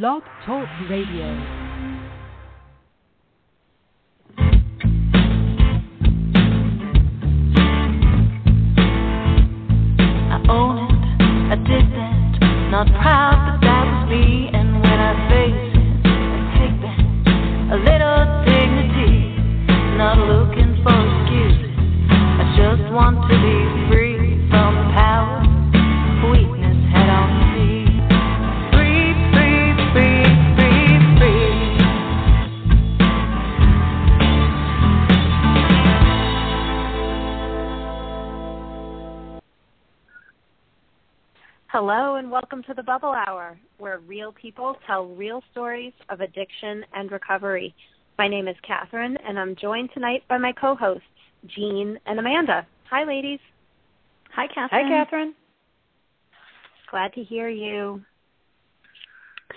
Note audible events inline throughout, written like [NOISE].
Blog Talk Radio. To the Bubble Hour, where real people tell real stories of addiction and recovery. My name is Catherine, and I'm joined tonight by my co-hosts, Jean and Amanda. Hi, ladies. Hi, Catherine. Hi, Catherine. Glad to hear you.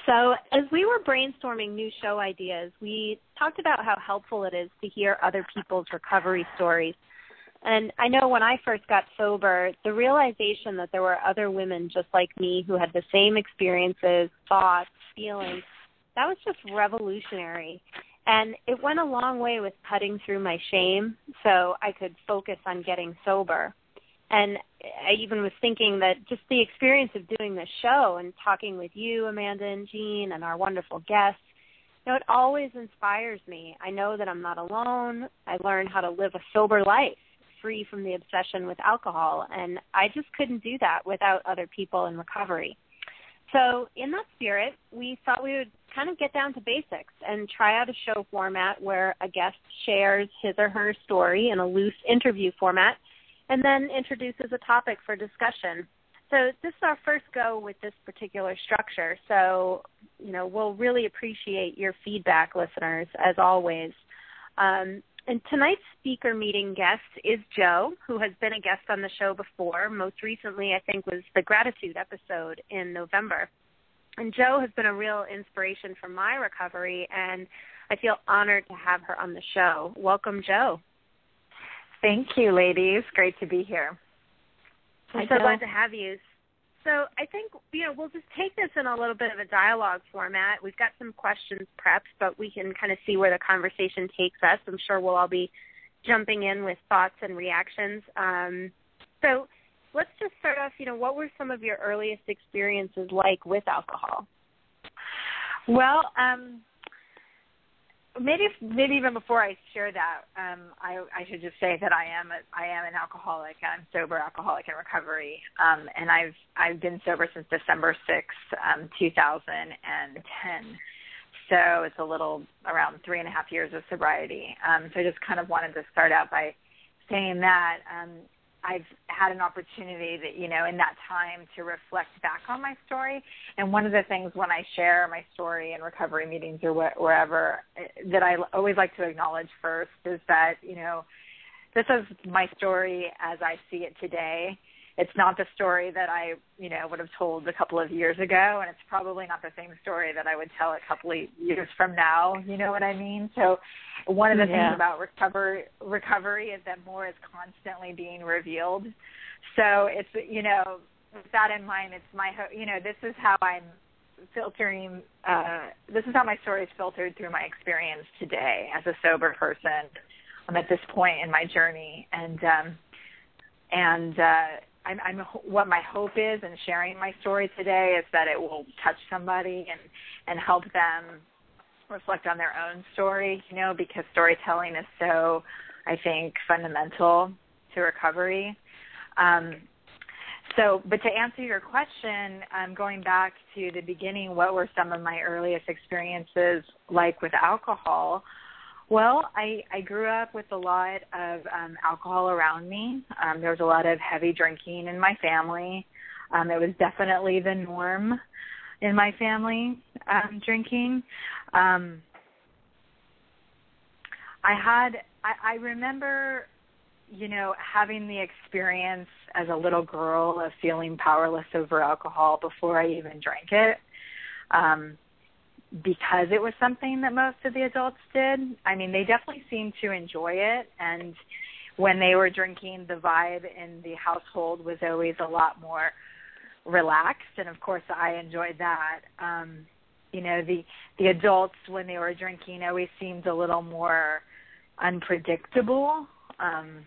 So, as we were brainstorming new show ideas, we talked about how helpful it is to hear other people's recovery stories. And I know when I first got sober, the realization that there were other women just like me who had the same experiences, thoughts, feelings, that was just revolutionary. And it went a long way with cutting through my shame so I could focus on getting sober. And I even was thinking that just the experience of doing this show and talking with you, Amanda and Jean, and our wonderful guests, you know, it always inspires me. I know that I'm not alone. I learned how to live a sober life, free from the obsession with alcohol, and I just couldn't do that without other people in recovery. So, in that spirit, we thought we would kind of get down to basics and try out a show format where a guest shares his or her story in a loose interview format and then introduces a topic for discussion. So this is our first go with this particular structure. So, you know, we'll really appreciate your feedback, listeners, as always. Um, and tonight's speaker meeting guest is Jo, who has been a guest on the show before. Most recently, I think, was the gratitude episode in November. And Jo has been a real inspiration for my recovery, and I feel honored to have her on the show. Welcome, Jo. Thank you, ladies. Great to be here. I'm Hi, so Jo. glad to have you. So I think you know we'll just take this in a little bit of a dialogue format. We've got some questions prepped, but we can kind of see where the conversation takes us. I'm sure we'll all be jumping in with thoughts and reactions. Um, so let's just start off. You know, what were some of your earliest experiences like with alcohol? Well, um, maybe maybe even before I share that, um, I, I should just say that I am a, I am an alcoholic. I'm sober alcoholic in recovery, um, and I've I've been sober since December sixth, um, 2010. So it's a little around three and a half years of sobriety. Um, so I just kind of wanted to start out by saying that um, I've had an opportunity that you know in that time to reflect back on my story. And one of the things when I share my story in recovery meetings or wh- wherever eh, that I always like to acknowledge first is that you know this is my story as I see it today. It's not the story that I, you know, would have told a couple of years ago, and it's probably not the same story that I would tell a couple of years from now. You know what I mean? So, one of the Yeah. things about recover recovery is that more is constantly being revealed. So it's, you know, with that in mind, it's my, you know, this is how I'm filtering. Uh, this is how my story is filtered through my experience today as a sober person. I'm at this point in my journey, and um, and uh, I'm, I'm what my hope is in sharing my story today is that it will touch somebody and and help them reflect on their own story. You know, because storytelling is so, I think, fundamental to recovery. Um, so, but to answer your question, um, going back to the beginning, what were some of my earliest experiences like with alcohol? Well, I, I grew up with a lot of um, alcohol around me. Um, there was a lot of heavy drinking in my family. Um, it was definitely the norm in my family, um, drinking. Um, I had, I, I remember, you know, having the experience as a little girl of feeling powerless over alcohol before I even drank it. Um, because it was something that most of the adults did. I mean, they definitely seemed to enjoy it. And when they were drinking, the vibe in the household was always a lot more relaxed. And of course, I enjoyed that. Um, you know the the adults when they were drinking always seemed a little more unpredictable. Um,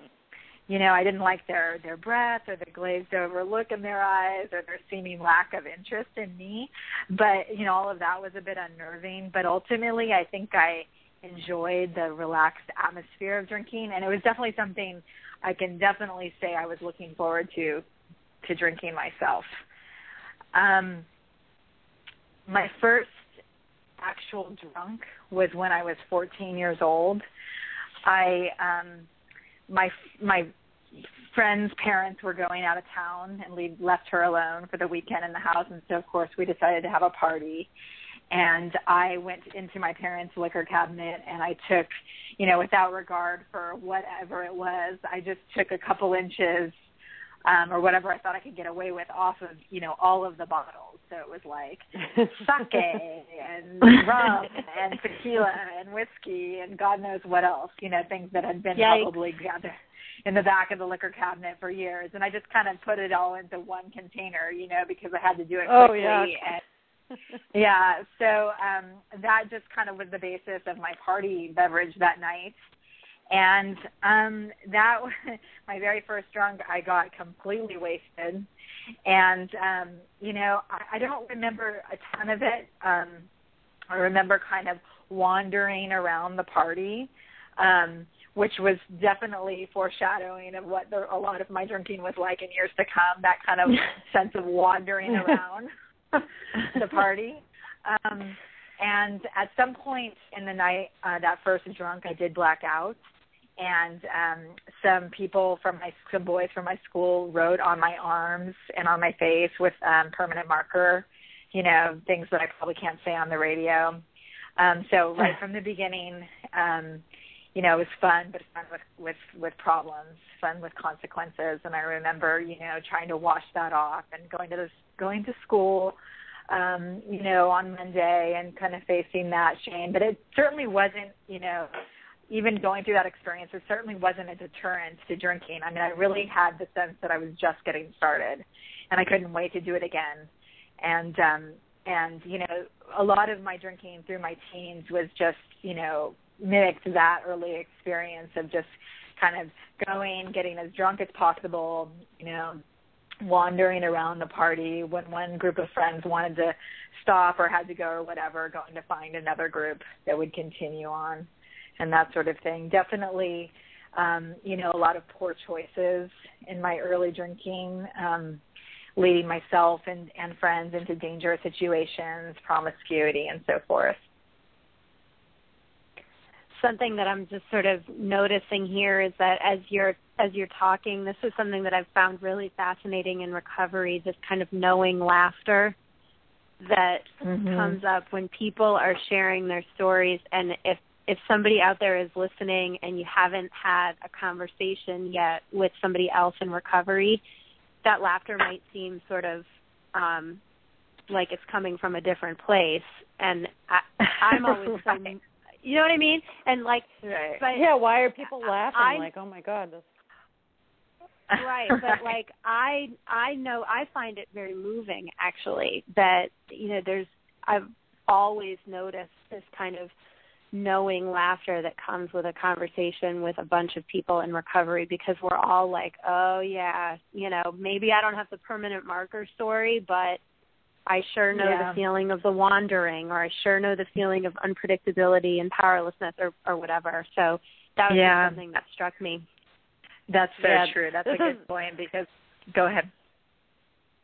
you know, I didn't like their their breath or the glazed over look in their eyes or their seeming lack of interest in me. But you know, all of that was a bit unnerving. But ultimately, I think I enjoyed the relaxed atmosphere of drinking, and it was definitely something I can definitely say I was looking forward to to drinking myself. Um, my first actual drunk was when I was 14 years old. I um my my friend's parents were going out of town and we left her alone for the weekend in the house and so of course we decided to have a party. And I went into my parents' liquor cabinet and I took, you know, without regard for whatever it was, I just took a couple inches um or whatever I thought I could get away with off of, you know, all of the bottles. So it was like sake and [LAUGHS] rum and tequila and whiskey and God knows what else, you know, things that had been Yikes. probably gathered in the back of the liquor cabinet for years and I just kind of put it all into one container, you know, because I had to do it Oh, quickly yeah. and [LAUGHS] [LAUGHS] yeah, so um that just kind of was the basis of my party beverage that night. And um that was [LAUGHS] my very first drunk I got completely wasted. And um, you know, I, I don't remember a ton of it. Um I remember kind of wandering around the party. Um which was definitely foreshadowing of what the, a lot of my drinking was like in years to come. That kind of [LAUGHS] sense of wandering [LAUGHS] around the party. Um, and at some point in the night, uh, that first drunk, I did black out, and um, some people from my some boys from my school wrote on my arms and on my face with um, permanent marker, you know, things that I probably can't say on the radio. Um, so right from the beginning, um, you know, it was fun, but fun with with with problems, fun with consequences. And I remember, you know, trying to wash that off and going to this going to school, um, you know, on Monday and kind of facing that shame. But it certainly wasn't, you know, even going through that experience, it certainly wasn't a deterrent to drinking. I mean, I really had the sense that I was just getting started, and I couldn't wait to do it again. And um, and you know, a lot of my drinking through my teens was just, you know, mimicked that early experience of just kind of going, getting as drunk as possible, you know, wandering around the party when one group of friends wanted to stop or had to go or whatever, going to find another group that would continue on and that sort of thing. Definitely, um, you know, a lot of poor choices in my early drinking, um, leading myself and, and friends into dangerous situations, promiscuity, and so forth. something that I'm just sort of noticing here is that as you're as you're talking, this is something that I've found really fascinating in recovery, this kind of knowing laughter that Mhm. comes up when people are sharing their stories and if if somebody out there is listening and you haven't had a conversation yet with somebody else in recovery, that laughter might seem sort of um like it's coming from a different place and I I'm [LAUGHS] always so Right. you know what I mean? And like, Right. but yeah, why are people laughing? I- like, oh my god, this [LAUGHS] right, but like I I know I find it very moving actually that you know there's I've always noticed this kind of knowing laughter that comes with a conversation with a bunch of people in recovery because we're all like, oh yeah, you know, maybe I don't have the permanent marker story, but I sure know Yeah. the feeling of the wandering, or I sure know the feeling of unpredictability and powerlessness, or or whatever. So that was Yeah. something that struck me. That's so Yeah, true. That's a good point because go ahead.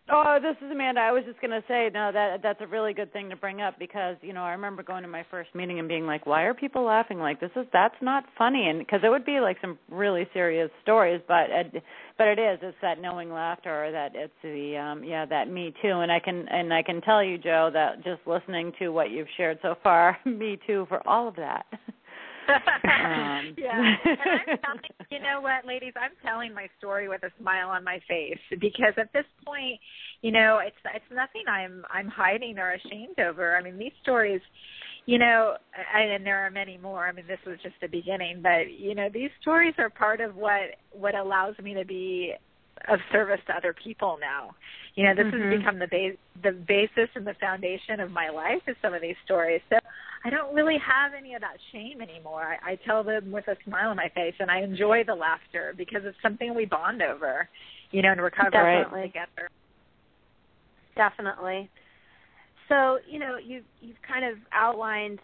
Oh, this is Amanda. I was just gonna say, no, that that's a really good thing to bring up because you know I remember going to my first meeting and being like, why are people laughing? Like this is that's not funny, and because it would be like some really serious stories, but it, but it is. It's that knowing laughter, or that it's the um yeah that me too, and I can and I can tell you, Jo, that just listening to what you've shared so far, [LAUGHS] me too for all of that. [LAUGHS] Um, yeah. And I'm [LAUGHS] telling, you know what, ladies, I'm telling my story with a smile on my face because at this point, you know, it's it's nothing I'm I'm hiding or ashamed over. I mean, these stories, you know, and, and there are many more. I mean, this was just the beginning, but you know, these stories are part of what what allows me to be of service to other people now. You know, this mm-hmm. has become the base the basis and the foundation of my life is some of these stories. So I don't really have any of that shame anymore. I, I tell them with a smile on my face and I enjoy the laughter because it's something we bond over, you know, and recover Definitely. together. Definitely. So, you know, you've you've kind of outlined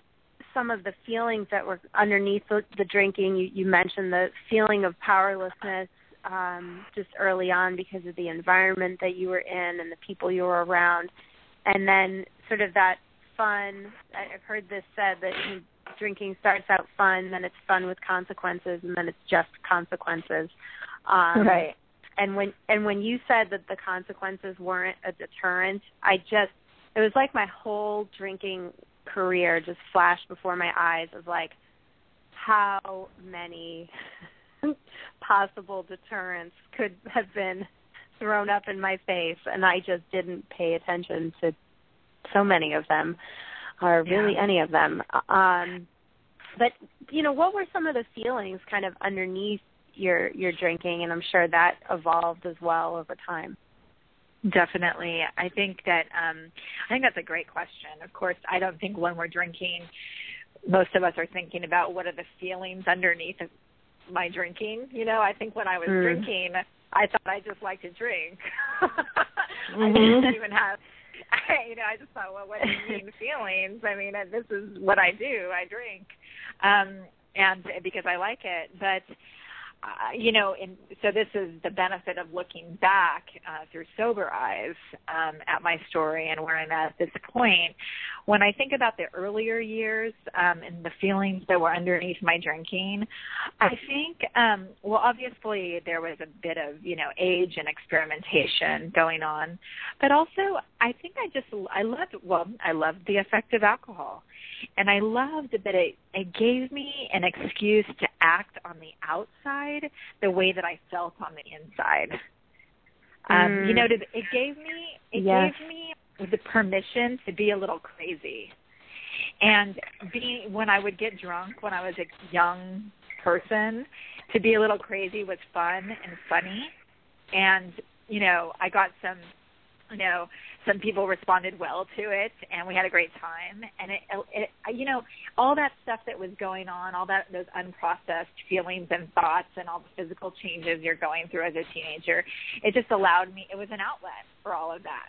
some of the feelings that were underneath the, the drinking. You, you mentioned the feeling of powerlessness um, just early on because of the environment that you were in and the people you were around, and then sort of that fun. I've heard this said that drinking starts out fun, then it's fun with consequences, and then it's just consequences. Um, right. And when and when you said that the consequences weren't a deterrent, I just it was like my whole drinking career just flashed before my eyes of like how many [LAUGHS] possible deterrents could have been thrown up in my face and I just didn't pay attention to so many of them or really yeah. any of them um but you know what were some of the feelings kind of underneath your your drinking and I'm sure that evolved as well over time Definitely. I think that um I think that's a great question. Of course, I don't think when we're drinking most of us are thinking about what are the feelings underneath my drinking. You know, I think when I was mm. drinking, I thought I just liked to drink. mm-hmm. [LAUGHS] I didn't even have I, [LAUGHS] you know, I just thought, well, what do you mean feelings? I mean, this is what I do. I drink, um, and because I like it. But uh, you know, and so this is the benefit of looking back uh, through sober eyes um, at my story and where I'm at at this point. When I think about the earlier years um, and the feelings that were underneath my drinking, I think, um, well, obviously there was a bit of, you know, age and experimentation going on, but also I think I just, I loved, well, I loved the effect of alcohol. And I loved that it, it gave me an excuse to act on the outside the way that I felt on the inside. Um, mm. You know, it gave me it yes. gave me the permission to be a little crazy. And being when I would get drunk when I was a young person, to be a little crazy was fun and funny. And you know, I got some you know some people responded well to it and we had a great time. And it, it you know all that stuff that was going on all that those unprocessed feelings and thoughts and all the physical changes you're going through as a teenager it just allowed me it was an outlet for all of that.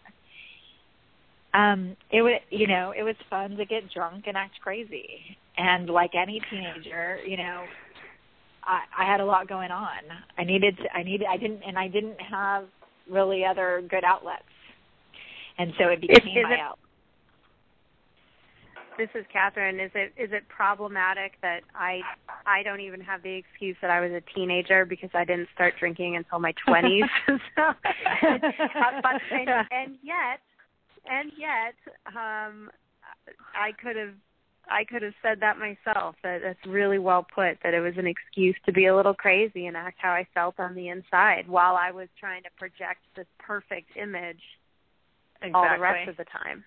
Um it was you know it was fun to get drunk and act crazy. And like any teenager you know i i had a lot going on. I needed to, i needed i didn't and i didn't have really other good outlets and so it became is, is my it, out. This is Catherine. Is it is it problematic that I I don't even have the excuse that I was a teenager because I didn't start drinking until my [LAUGHS] twenties? [LAUGHS] so, but, [LAUGHS] and, and yet, and yet, um, I could have I could have said that myself. That that's really well put. That it was an excuse to be a little crazy and act how I felt on the inside while I was trying to project this perfect image exactly. all the rest of the time.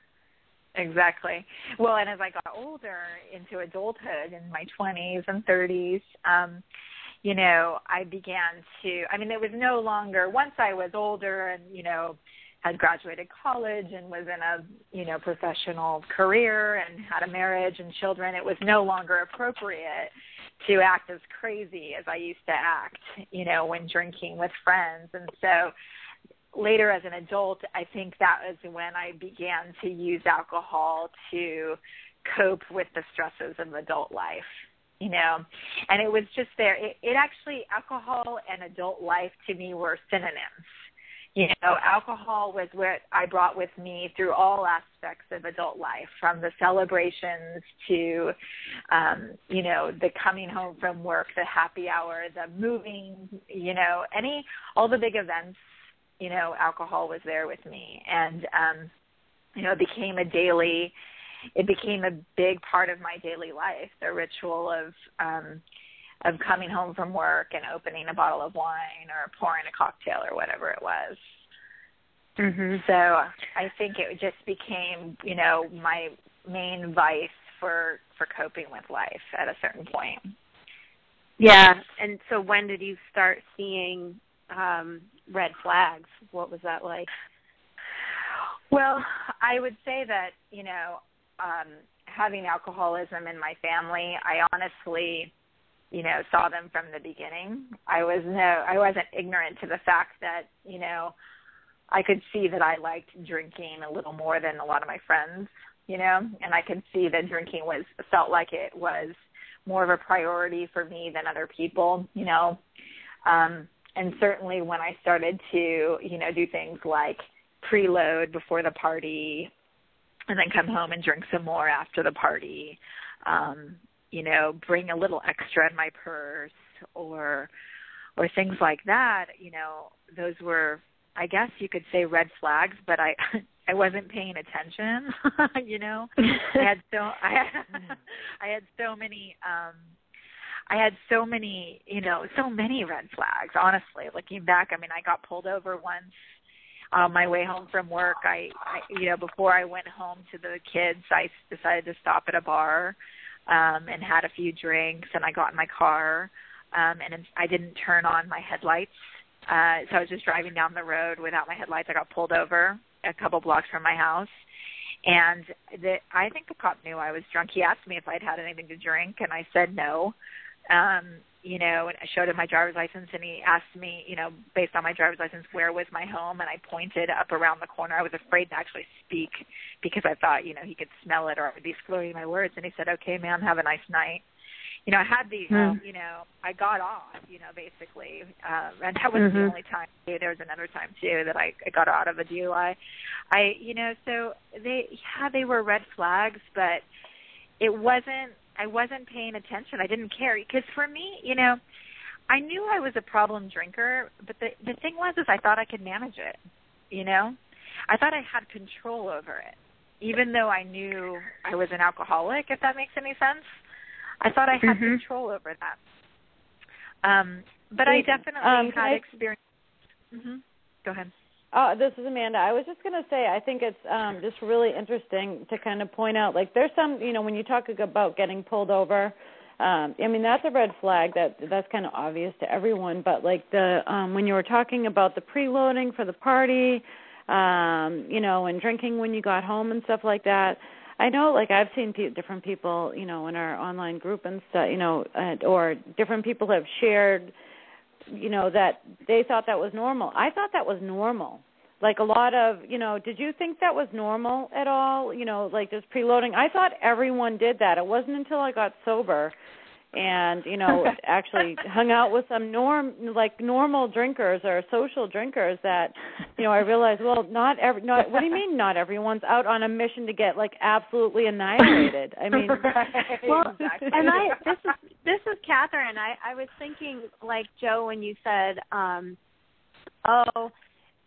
Exactly. Well, and as I got older into adulthood in my 20s and 30s, um, you know, I began to, I mean, it was no longer, once I was older and, you know, had graduated college and was in a, you know, professional career and had a marriage and children, it was no longer appropriate to act as crazy as I used to act, you know, when drinking with friends. And so later as an adult, I think that was when I began to use alcohol to cope with the stresses of adult life. You know, and it was just there. It, it actually, alcohol and adult life to me were synonyms. You know, alcohol was what I brought with me through all aspects of adult life, from the celebrations to, um, you know, the coming home from work, the happy hour, the moving, you know, any, all the big events you know, alcohol was there with me, and um, you know, it became a daily. It became a big part of my daily life. The ritual of um, of coming home from work and opening a bottle of wine or pouring a cocktail or whatever it was. Mm-hmm. So I think it just became, you know, my main vice for for coping with life at a certain point. Yeah, and so when did you start seeing um red flags. What was that like? Well, I would say that, you know, um having alcoholism in my family, I honestly, you know, saw them from the beginning. I was no I wasn't ignorant to the fact that, you know, I could see that I liked drinking a little more than a lot of my friends, you know, and I could see that drinking was felt like it was more of a priority for me than other people, you know. Um and certainly when I started to, you know, do things like preload before the party and then come home and drink some more after the party, um, you know, bring a little extra in my purse or or things like that, you know, those were I guess you could say red flags, but I [LAUGHS] I wasn't paying attention, [LAUGHS] you know. I had so I had, [LAUGHS] I had so many um I had so many, you know, so many red flags. Honestly, looking back, I mean, I got pulled over once on my way home from work. I, I, you know, before I went home to the kids, I decided to stop at a bar um, and had a few drinks, and I got in my car, um, and I didn't turn on my headlights. Uh, so I was just driving down the road without my headlights. I got pulled over a couple blocks from my house and the I think the cop knew I was drunk. He asked me if I'd had anything to drink, and I said no um, you know, and I showed him my driver's license and he asked me, you know, based on my driver's license, where was my home and I pointed up around the corner. I was afraid to actually speak because I thought, you know, he could smell it or I would be slurring my words and he said, Okay, ma'am, have a nice night. You know, I had the mm. you know, I got off, you know, basically. Um and that wasn't mm-hmm. the only time there was another time too that I, I got out of a DUI. I you know, so they yeah, they were red flags, but it wasn't I wasn't paying attention. I didn't care because for me, you know, I knew I was a problem drinker, but the the thing was is I thought I could manage it. You know, I thought I had control over it, even though I knew I was an alcoholic. If that makes any sense, I thought I had mm-hmm. control over that. Um, but I definitely um, had I... experience. Mm-hmm. Go ahead. Oh, this is Amanda. I was just going to say, I think it's um, just really interesting to kind of point out, like, there's some, you know, when you talk about getting pulled over, um, I mean, that's a red flag. That that's kind of obvious to everyone. But like the um, when you were talking about the preloading for the party, um, you know, and drinking when you got home and stuff like that. I know, like I've seen pe- different people, you know, in our online group and stuff, you know, uh, or different people have shared you know that they thought that was normal. I thought that was normal. Like a lot of you know did you think that was normal at all? You know like just preloading. I thought everyone did that. It wasn't until i got sober and you know [LAUGHS] actually hung out with some norm like normal drinkers or social drinkers that you know i realized well not every not what do you mean not everyone's out on a mission to get like absolutely annihilated? I mean [LAUGHS] well and i this is this is catherine. I i was thinking like jo when you said um oh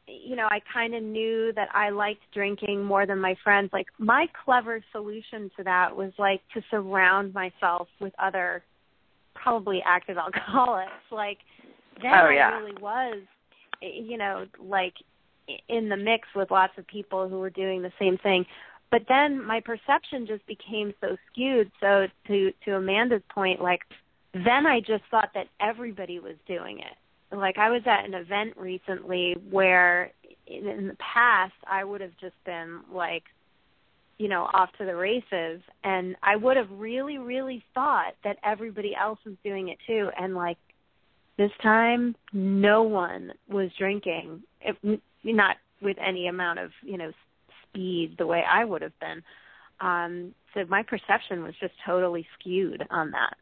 you know, I kind of knew that I liked drinking more than my friends. Like my clever solution to that was like to surround myself with other probably active [LAUGHS] alcoholics. Like then oh, yeah. I really was, you know, like in the mix with lots of people who were doing the same thing. But then my perception just became so skewed. So to to Amanda's point, like then I just thought that everybody was doing it like I was at an event recently where in, in the past I would have just been like you know off to the races. And I would have really really thought that everybody else was doing it too. And like this time no one was drinking if not with any amount of you know speed the way I would have been. Um so my perception was just totally skewed on that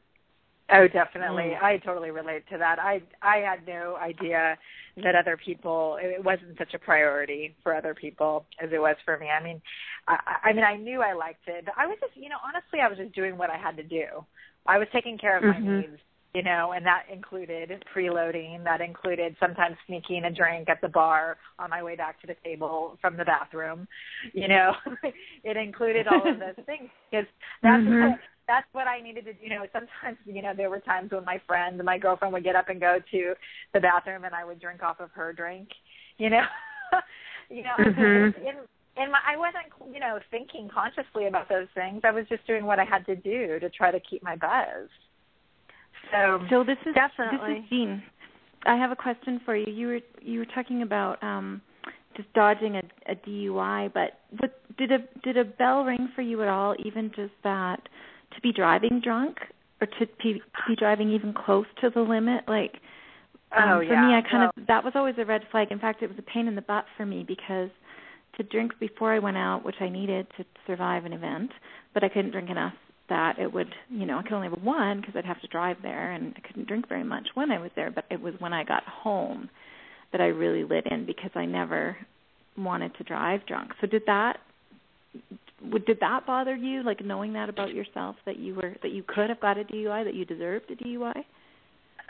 Oh, definitely. Mm. I totally relate to that. I I had no idea that other people it wasn't such a priority for other people as it was for me. I mean, I, I mean, I knew I liked it, but I was just, you know, honestly, I was just doing what I had to do. I was taking care of mm-hmm. my needs, you know, and that included preloading. That included sometimes sneaking a drink at the bar on my way back to the table from the bathroom. You know, [LAUGHS] it included all of those [LAUGHS] things because that's. Mm-hmm. What, that's what I needed to do. You know, sometimes, you know, there were times when my friend, my girlfriend would get up and go to the bathroom and I would drink off of her drink, you know. [LAUGHS] you know, mm-hmm. in in my I wasn't, you know, thinking consciously about those things. I was just doing what I had to do to try to keep my buzz. So So this is definitely this is Jean. I have a question for you. You were you were talking about um just dodging a, a DUI, but what, did a did a bell ring for you at all? Even just that to be driving drunk or to be, be driving even close to the limit, like. Um, oh, for yeah. me, I kind of that was always a red flag. In fact, it was a pain in the butt for me because to drink before I went out, which I needed to survive an event, but I couldn't drink enough that it would, you know, I could only have one because I'd have to drive there, and I couldn't drink very much when I was there. But it was when I got home that I really lit in because I never wanted to drive drunk. So did that did that bother you like knowing that about yourself that you were that you could have got a DUI that you deserved a DUI?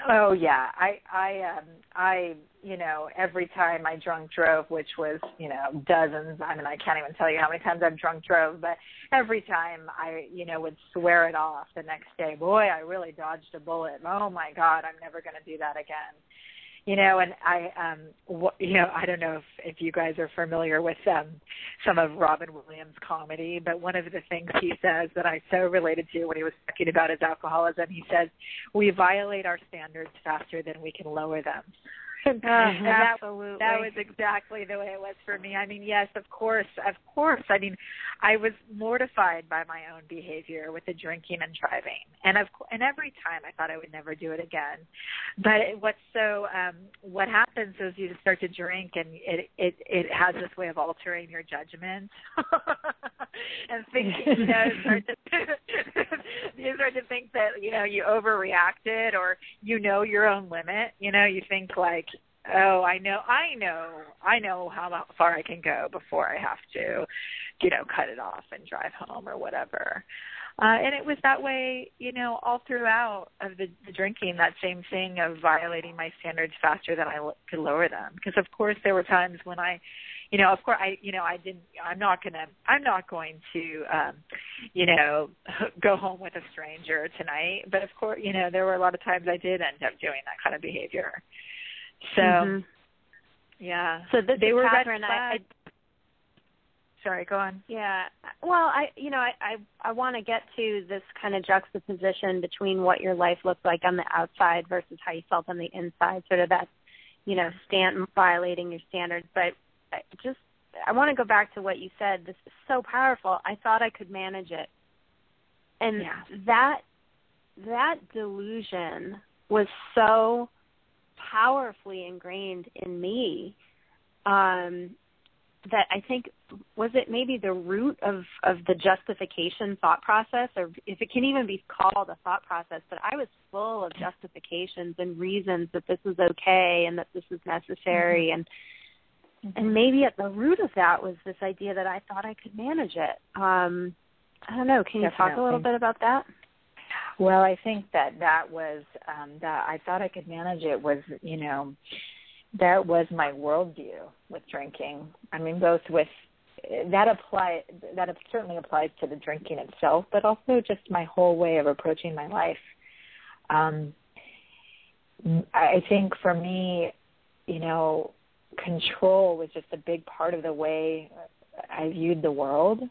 Oh yeah, I I um I you know every time I drunk drove, which was you know dozens. I mean I can't even tell you how many times I've drunk drove, but every time I you know would swear it off the next day. Boy, I really dodged a bullet. Oh my God, I'm never going to do that again you know and i um wh- you know i don't know if if you guys are familiar with um some of robin williams comedy but one of the things he says that i so related to when he was talking about his alcoholism he says we violate our standards faster than we can lower them [LAUGHS] and, uh, that, Absolutely. That was exactly the way it was for me. I mean, yes, of course, of course. I mean, I was mortified by my own behavior with the drinking and driving, and of and every time I thought I would never do it again. But it, what's so um what happens is you start to drink, and it it it has this way of altering your judgment [LAUGHS] and thinking, you [LAUGHS] know, start to, you start to think that you know you overreacted or you know your own limit. You know, you think like oh i know i know i know how far i can go before i have to you know cut it off and drive home or whatever. Uh and it was that way you know all throughout of the, the drinking that same thing of violating my standards faster than i could lower them. Because of course there were times when i you know of course i you know i didn't i'm not going to i'm not going to um you know [LAUGHS] go home with a stranger tonight. But of course you know there were a lot of times i did end up doing that kind of behavior so, mm-hmm. yeah. So this they is were Catherine. red I, I, sorry, go on. Yeah. Well, I you know I I, I want to get to this kind of juxtaposition between what your life looked like on the outside versus how you felt on the inside. Sort of that, you know, stand violating your standards. But I just I want to go back to what you said. This is so powerful. I thought I could manage it, and yeah. that that delusion was so powerfully ingrained in me um that I think was it maybe the root of of the justification thought process? Or if it can even be called a thought process but I was full of justifications and reasons that this was okay and that this was necessary. Mm-hmm. and and maybe at the root of that was this idea that I thought I could manage it. Um I don't know. Can you Definitely. talk a little bit about that well, I think that that was um that I thought I could manage it was, you know, that was my worldview with drinking. I mean, both with that apply that certainly applies to the drinking itself, but also just my whole way of approaching my life. Um, I think for me, you know, control was just a big part of the way I viewed the world.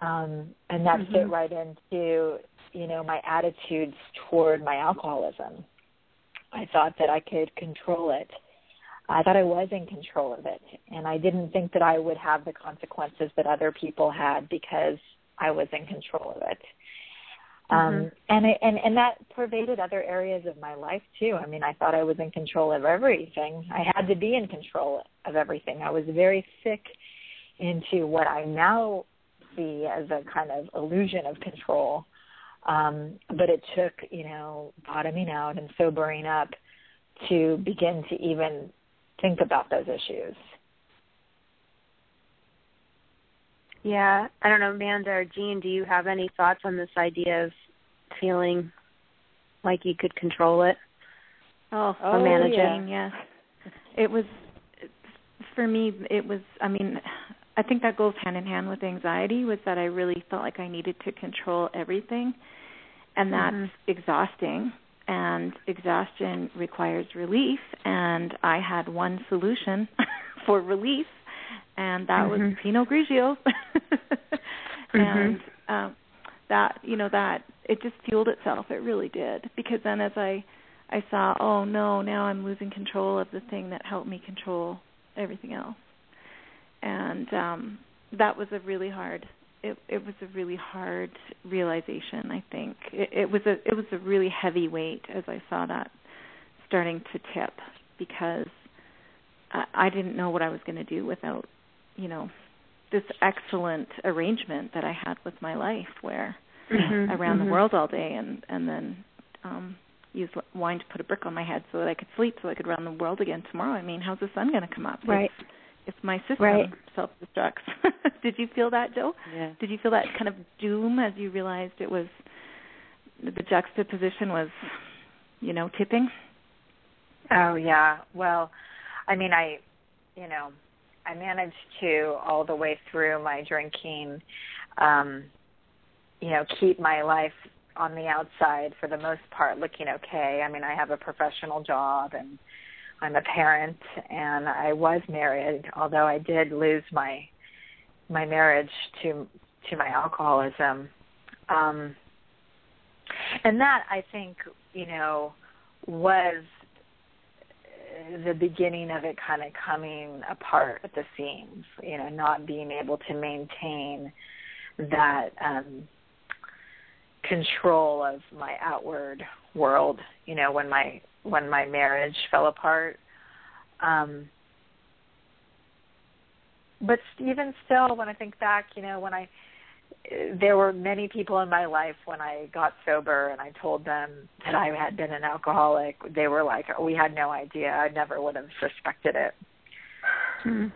Um, and that mm-hmm. fit right into you know my attitudes toward my alcoholism. I thought that I could control it. I thought I was in control of it, and I didn't think that I would have the consequences that other people had because I was in control of it. Um, mm-hmm. and it, and and that pervaded other areas of my life too. I mean, I thought I was in control of everything. I had to be in control of everything. I was very sick into what I now see as a kind of illusion of control um, but it took, you know, bottoming out and sobering up to begin to even think about those issues. Yeah, I don't know, Amanda or Jean, do you have any thoughts on this idea of feeling like you could control it? Oh, or manage yeah. it? Yes. It was for me. It was. I mean, I think that goes hand in hand with anxiety. Was that I really felt like I needed to control everything, and that's mm-hmm. exhausting and exhaustion requires relief and i had one solution [LAUGHS] for relief and that mm-hmm. was pinot grigio [LAUGHS] mm-hmm. and um that you know that it just fueled itself it really did because then as i I saw, oh no, now I'm losing control of the thing that helped me control everything else. And um that was a really hard it it was a really hard realization, I think. It, it was a it was a really heavy weight as I saw that starting to tip because I, I didn't know what I was going to do without, you know, this excellent arrangement that I had with my life where mm-hmm, I ran mm-hmm. the world all day and and then um used wine to put a brick on my head so that I could sleep so I could run the world again tomorrow. I mean, how's the sun going to come up? Right. If, if my system right. self-destructs. [LAUGHS] Did you feel that, Jo? Yeah. Did you feel that kind of doom as you realized it was the juxtaposition was, you know, tipping? Oh yeah. Well, I mean, I, you know, I managed to all the way through my drinking, um, you know, keep my life on the outside for the most part looking okay. I mean, I have a professional job and I'm a parent and I was married, although I did lose my my marriage to to my alcoholism. Um and that I think, you know, was the beginning of it kind of coming apart at the seams, you know, not being able to maintain that um control of my outward world, you know, when my when my marriage fell apart. Um but even still when I think back, you know, when I there were many people in my life when I got sober and I told them that I had been an alcoholic, they were like, oh, "We had no idea. I never would have suspected it." Hmm.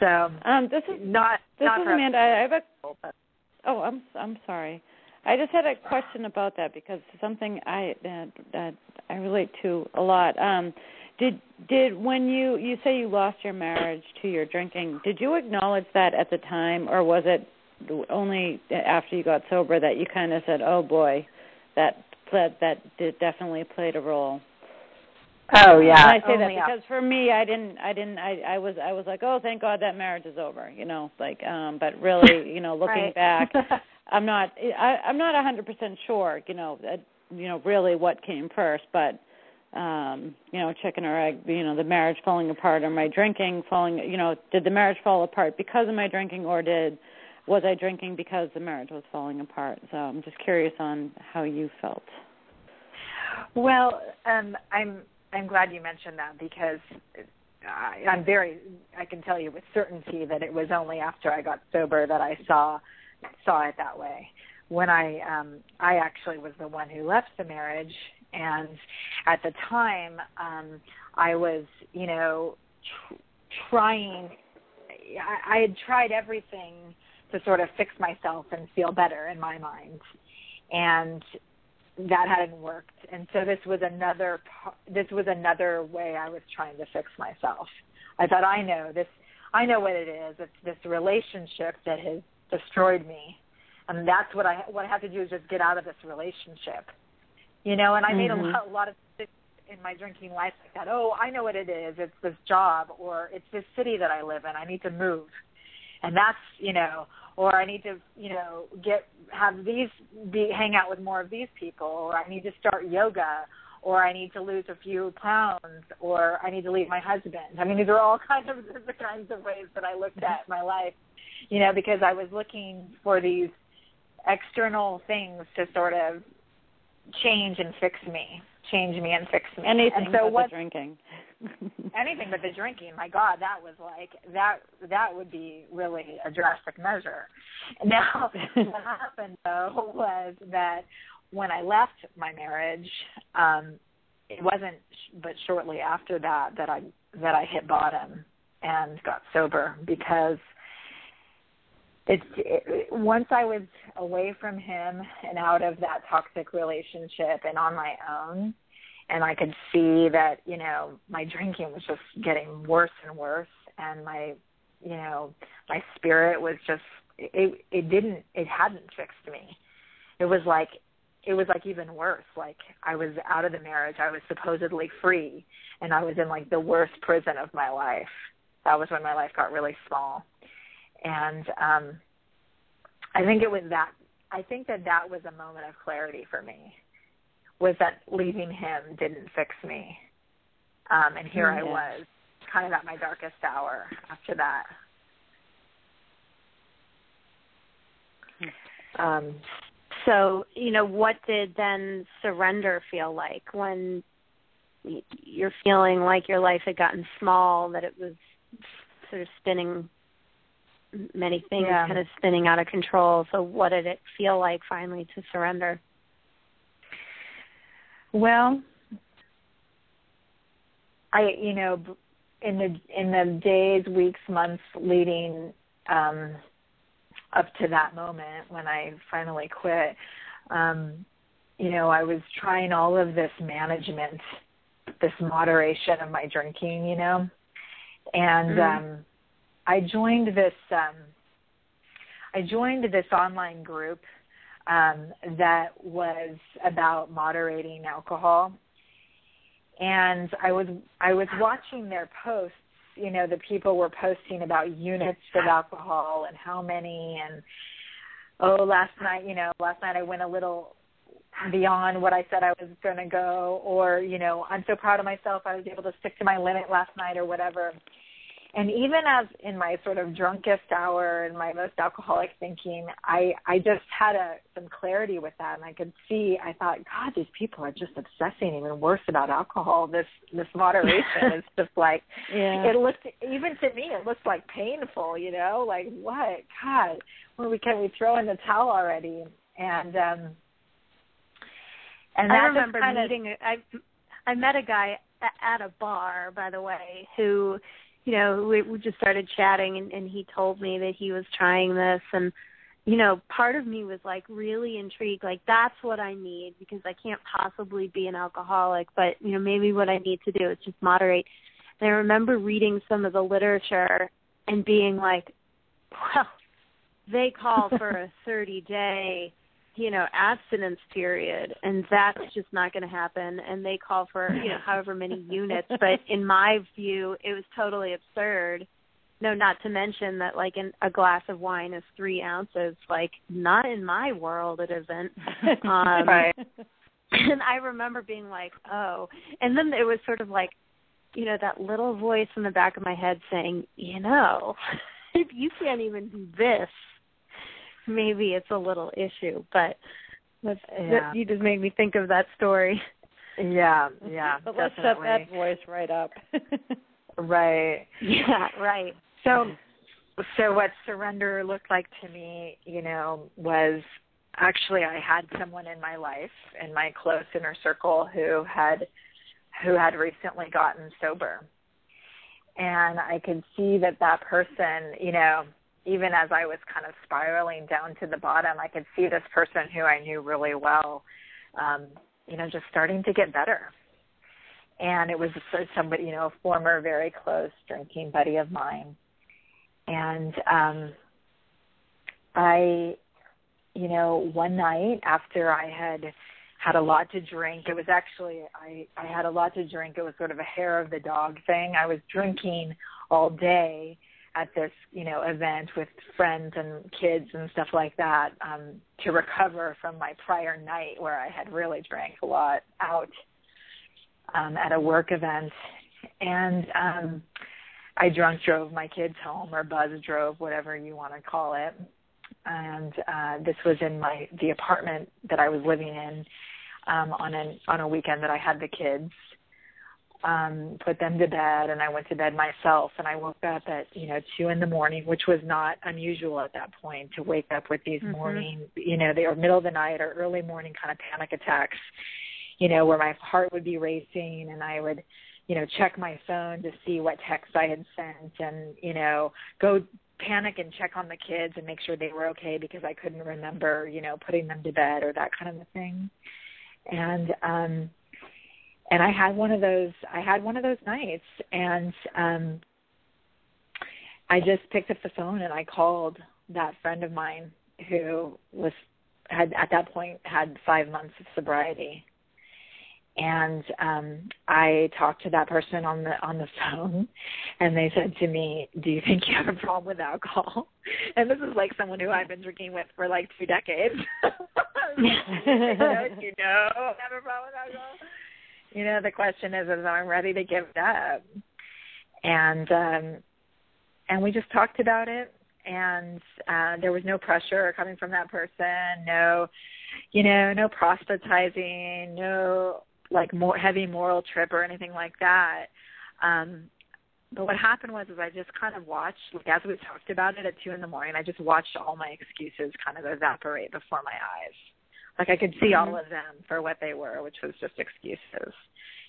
So, um, this is not this not is Amanda. I have a. Oh, I'm I'm sorry. I just had a question about that because something I that, that I relate to a lot. Um, did did when you you say you lost your marriage to your drinking? Did you acknowledge that at the time, or was it only after you got sober that you kind of said, "Oh boy, that that that did definitely played a role." Oh yeah. And I say Only that because for me, I didn't, I didn't, I, I was, I was like, oh, thank God that marriage is over, you know, like, um, but really, you know, looking back, [LAUGHS] I'm not, I, I'm not a hundred percent sure, you know, that, you know, really what came first, but, um, you know, chicken or egg, you know, the marriage falling apart or my drinking falling, you know, did the marriage fall apart because of my drinking or did, was I drinking because the marriage was falling apart? So I'm just curious on how you felt. Well, um, I'm I'm glad you mentioned that because I, I'm very I can tell you with certainty that it was only after I got sober that I saw saw it that way. When I um I actually was the one who left the marriage and at the time um I was, you know, tr- trying I, I had tried everything to sort of fix myself and feel better in my mind. And that hadn't worked and so this was another this was another way i was trying to fix myself i thought i know this i know what it is it's this relationship that has destroyed me. And that's what i what i have to do is just get out of this relationship. You know and i made mm-hmm. a lot, a lot of in my drinking life like that. Oh i know what it is. It's this job or it's this city that i live in. I need to move. And that's you know or I need to, you know, get have these be hang out with more of these people, or I need to start yoga, or I need to lose a few pounds, or I need to leave my husband. I mean, these are all [LAUGHS] kinds of the kinds of ways that I looked at my life, you know, because I was looking for these external things to sort of change and fix me, change me and fix me. Anything and so but what, the drinking. [LAUGHS] anything but the drinking. My God, that was like that. That would be really a drastic measure. [LAUGHS] Now, [LAUGHS] what happened though was that when I left my marriage, um, it wasn't but shortly after that that I that I hit bottom and got sober because it's it, once I was away from him and out of that toxic relationship and on my own, and I could see that you know my drinking was just getting worse and worse, and my you know my spirit was just it it didn't it hadn't fixed me. It was like it was like even worse. Like I was out of the marriage, I was supposedly free, and I was in like the worst prison of my life. That was when my life got really small, and um I think it was that. I think that that was a moment of clarity for me was that leaving him didn't fix me. Um, and here. I was, kind of at my darkest hour after that. Um, so, you know, what did then surrender feel like when you're feeling like your life had gotten small, that it was sort of spinning many things yeah. kind of spinning out of control. So what did it feel like finally to surrender? Well, I you know in the in the days, weeks, months leading um up to that moment when I finally quit, um, you know, I was trying all of this management, this moderation of my drinking, you know. And mm-hmm. um I joined this um I joined this online group um that was about moderating alcohol. And I was I was watching their posts you know the people were posting about units of alcohol and how many. And oh last night you know last night I went a little beyond what I said I was going to go or you know I'm so proud of myself. I was able to stick to my limit last night or whatever and even as in my sort of drunkest hour and my most alcoholic thinking i i just had a some clarity with that. And i could see i thought god these people are just obsessing even worse about alcohol. This this moderation is [LAUGHS] just like yeah. it looked even to me it looked like painful you know? Like what? God when we can we throw in the towel already? And um and I remember kind meeting of, I I met a guy at a bar by the way who you know, we, we just started chatting and, and he told me that he was trying this and you know, part of me was like really intrigued, like that's what I need because I can't possibly be an alcoholic, but you know, maybe what I need to do is just moderate. And I remember reading some of the literature and being like, well, they call for a [LAUGHS] 30 day you know abstinence period and that's just not going to happen. And they call for you know however many [LAUGHS] units. But in my view it was totally absurd no not to mention that like in a glass of wine is three ounces like not in my world it isn't. [LAUGHS] Um right. and i remember being like oh. And then it was sort of like you know that little voice in the back of my head saying you know [LAUGHS] if you can't even do this maybe it's a little issue, but that's, yeah. that, you just made me think of that story. Yeah, [LAUGHS] yeah. but let's set that voice right up. [LAUGHS] right. Yeah, right. So so what surrender looked like to me, you know, was actually I had someone in my life in my close inner circle who had who had recently gotten sober. And I could see that that person, you know, even as I was kind of spiraling down to the bottom, I could see this person who I knew really well, um, you know, just starting to get better. And it was somebody, you know, a former very close drinking buddy of mine. And um, I, you know, one night after I had had a lot to drink, it was actually I I had a lot to drink. It was sort of a hair of the dog thing. I was drinking all day at this you know event with friends and kids and stuff like that um to recover from my prior night where I had really drank a lot out um at a work event. And um I drunk drove my kids home or buzz drove whatever you want to call it. And uh this was in my the apartment that I was living in um on an on a weekend that I had the kids um, put them to bed, and I went to bed myself. And I woke up at you know two in the morning, which was not unusual at that point to wake up with these mm-hmm. morning, you know, they were middle of the night or early morning kind of panic attacks. You know, where my heart would be racing, and I would, you know, check my phone to see what text I had sent, and you know, go panic and check on the kids and make sure they were okay because I couldn't remember, you know, putting them to bed or that kind of a thing. And um and I had one of those I had one of those nights and um I just picked up the phone and I called that friend of mine who was had at that point had 5 months of sobriety. And um I talked to that person on the on the phone and they said to me, "Do you think you have a problem with alcohol?" [LAUGHS] And this is like someone who I've been drinking with for like 2 decades. [LAUGHS] you know, I have a problem with alcohol. You know, the question is, is I'm ready to give it up, and um, and we just talked about it, and uh, there was no pressure coming from that person, no, you know, no proselytizing, no like more heavy moral trip or anything like that. Um, but what happened was is I just kind of watched like as we talked about it at two in the morning, I just watched all my excuses kind of evaporate before my eyes. Like I could see mm-hmm. all of them for what they were, which was just excuses.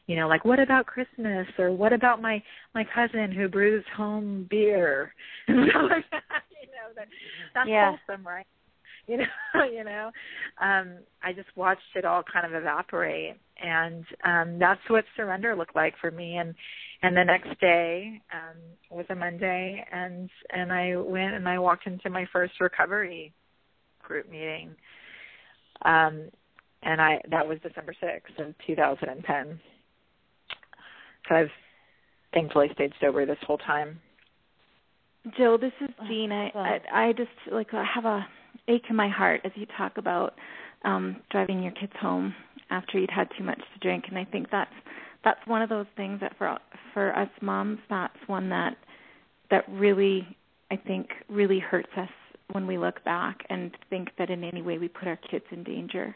You know, like what about Christmas or what about my my cousin who brews home beer and stuff like that. You know, that that's yeah. wholesome, right? You know, [LAUGHS] you know. Um, I just watched it all kind of evaporate and um that's what surrender looked like for me and and the next day um was a monday and and i went and i walked into my first recovery group meeting um and i that was december sixth of two thousand and ten. So i've thankfully stayed sober this whole time. Jill this is jean i i, I just like i have a ache in my heart as you talk about um driving your kids home after you'd had too much to drink. And I think that's that's one of those things that for for us moms that's one that that really I think really hurts us when we look back and think that in any way we put our kids in danger.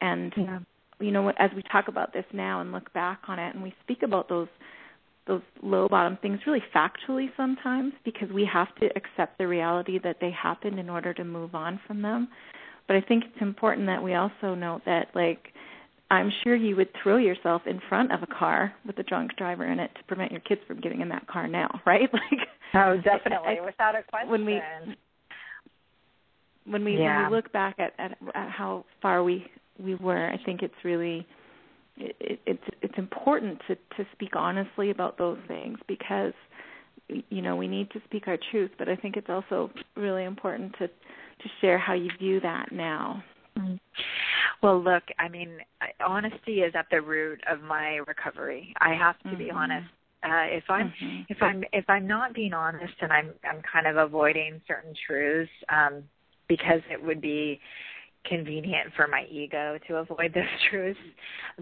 And yeah. you know, as we talk about this now and look back on it, and we speak about those those low bottom things really factually sometimes because we have to accept the reality that they happened in order to move on from them. But I think it's important that we also note that like I'm sure you would throw yourself in front of a car with a drunk driver in it to prevent your kids from getting in that car now, [LAUGHS] right? Like Oh, definitely, I, without a question. [LAUGHS] When we when we, yeah. when we look back at, at at how far we we were, I think it's really it, it's it's important to to speak honestly about those things because you know we need to speak our truth, but I think it's also really important to to share how you view that now. Mm-hmm. Well, look, I mean, honesty is at the root of my recovery. I have to mm-hmm. be honest. Uh, if I'm mm-hmm. if I'm if I'm not being honest and I'm I'm kind of avoiding certain truths um, because it would be convenient for my ego to avoid those [LAUGHS] truths,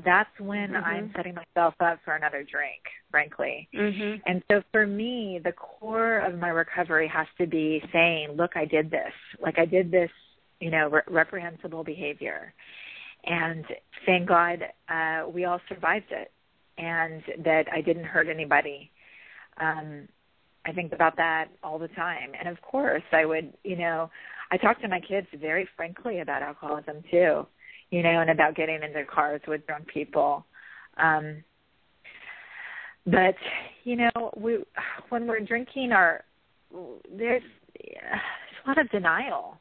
that's when mm-hmm. I'm setting myself up for another drink, frankly. Mm-hmm. And so for me, the core of my recovery has to be saying, look, I did this. Like I did this, you know, re- reprehensible behavior and thank God uh, we all survived it, and that I didn't hurt anybody. Um, I think about that all the time, and of course, I would, you know, I talk to my kids very frankly about alcoholism too, you know, and about getting in into cars with drunk people. Um, but you know, we when we're drinking, our there's, there's a lot of denial,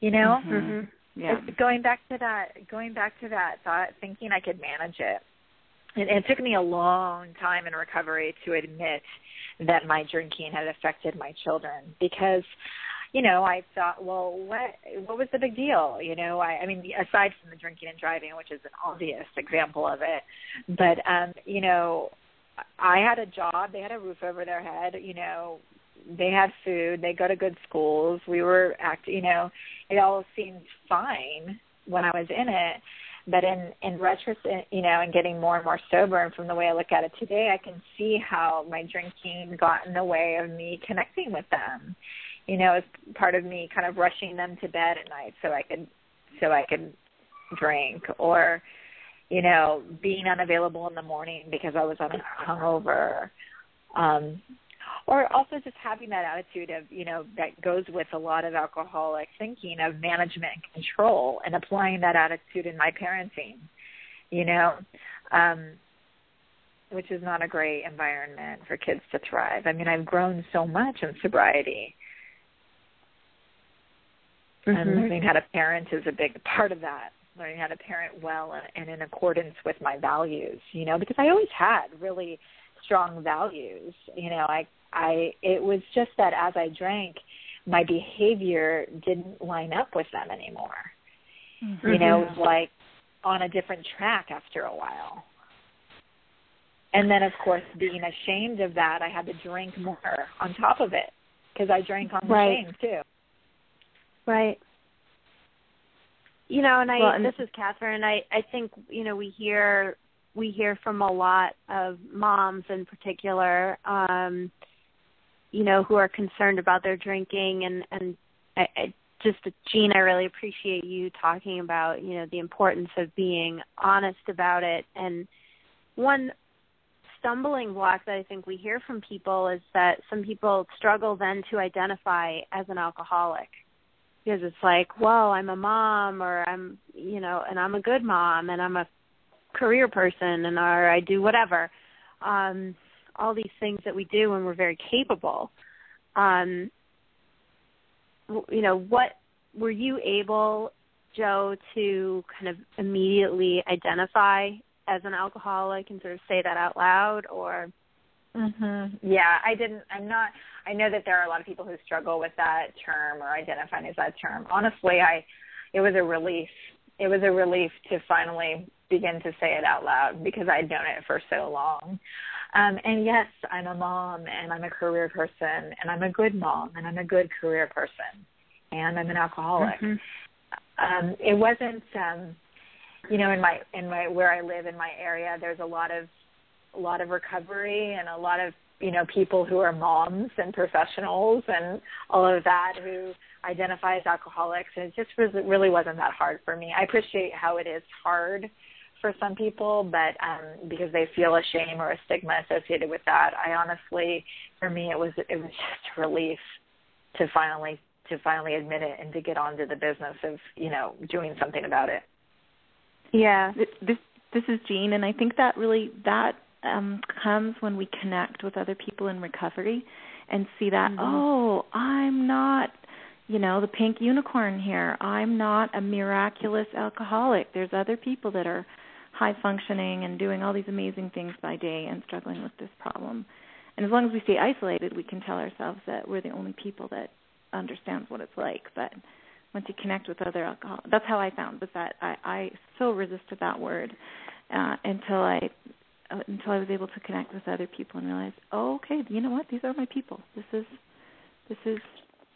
you know. Mm-hmm. Yeah. going back to that going back to that thought thinking i could manage it it, it took me a long time in recovery to admit that my drinking had affected my children because you know i thought well what what was the big deal you know i i mean aside from the drinking and driving which is an obvious example of it but um you know i had a job they had a roof over their head you know they had food, they go to good schools. We were act, you know, it all seemed fine when I was in it. But in in retrospect, you know, and getting more and more sober, and from the way I look at it today, I can see how my drinking got in the way of me connecting with them. You know, as part of me kind of rushing them to bed at night so I could so I could drink, or you know, being unavailable in the morning because I was on hungover. Um, or also just having that attitude of you know that goes with a lot of alcoholic thinking of management and control and applying that attitude in my parenting you know um which is not a great environment for kids to thrive i mean i've grown so much in sobriety mm-hmm. and learning how to parent is a big part of that learning how to parent well and in accordance with my values you know because i always had really strong values you know i I it was just that as I drank, my behavior didn't line up with them anymore. Mm-hmm. You know, it was like on a different track after a while. And then, of course, being ashamed of that, I had to drink more on top of it because I drank on the right. shame too. Right. you know, and I well, and this is Catherine. I I think you know we hear we hear from a lot of moms in particular, um, you know, who are concerned about their drinking and and I, I just Jean, I really appreciate you talking about you know the importance of being honest about it. And one stumbling block that I think we hear from people is that some people struggle then to identify as an alcoholic because it's like, well, I'm a mom or I'm, you know, and I'm a good mom and I'm a career person and or I do whatever. Um all these things that we do when we're very capable. Um you know, what were you able Jo to kind of immediately identify as an alcoholic and sort of say that out loud or Mhm. Yeah, I didn't I'm not I know that there are a lot of people who struggle with that term or identifying as that term. Honestly, I it was a relief. It was a relief to finally begin to say it out loud because I'd known it for so long. Um, and yes, I'm a mom and I'm a career person and I'm a good mom and I'm a good career person and I'm an alcoholic. Mhm. Um, it wasn't um you know, in my in my where I live in my area there's a lot of a lot of recovery and a lot of you know people who are moms and professionals and all of that who identify as alcoholics and it just was, really wasn't that hard for me. I appreciate how it is hard for some people, but um because they feel a shame or a stigma associated with that. I honestly for me it was it was [LAUGHS] just a relief to finally to finally admit it and to get on to the business of, you know, doing something about it. Yeah. This this is Jean, and I think that really that um, comes when we connect with other people in recovery and see that Mhm. oh, I'm not you know the pink unicorn here. I'm not a miraculous alcoholic. There's other people that are high functioning and doing all these amazing things by day and struggling with this problem. And as long as we stay isolated, we can tell ourselves that we're the only people that understands what it's like. But once you connect with other alcohol, that's how I found was that I, I so resisted that word uh, until I until I was able to connect with other people and realize, oh, okay, you know what? These are my people. This is this is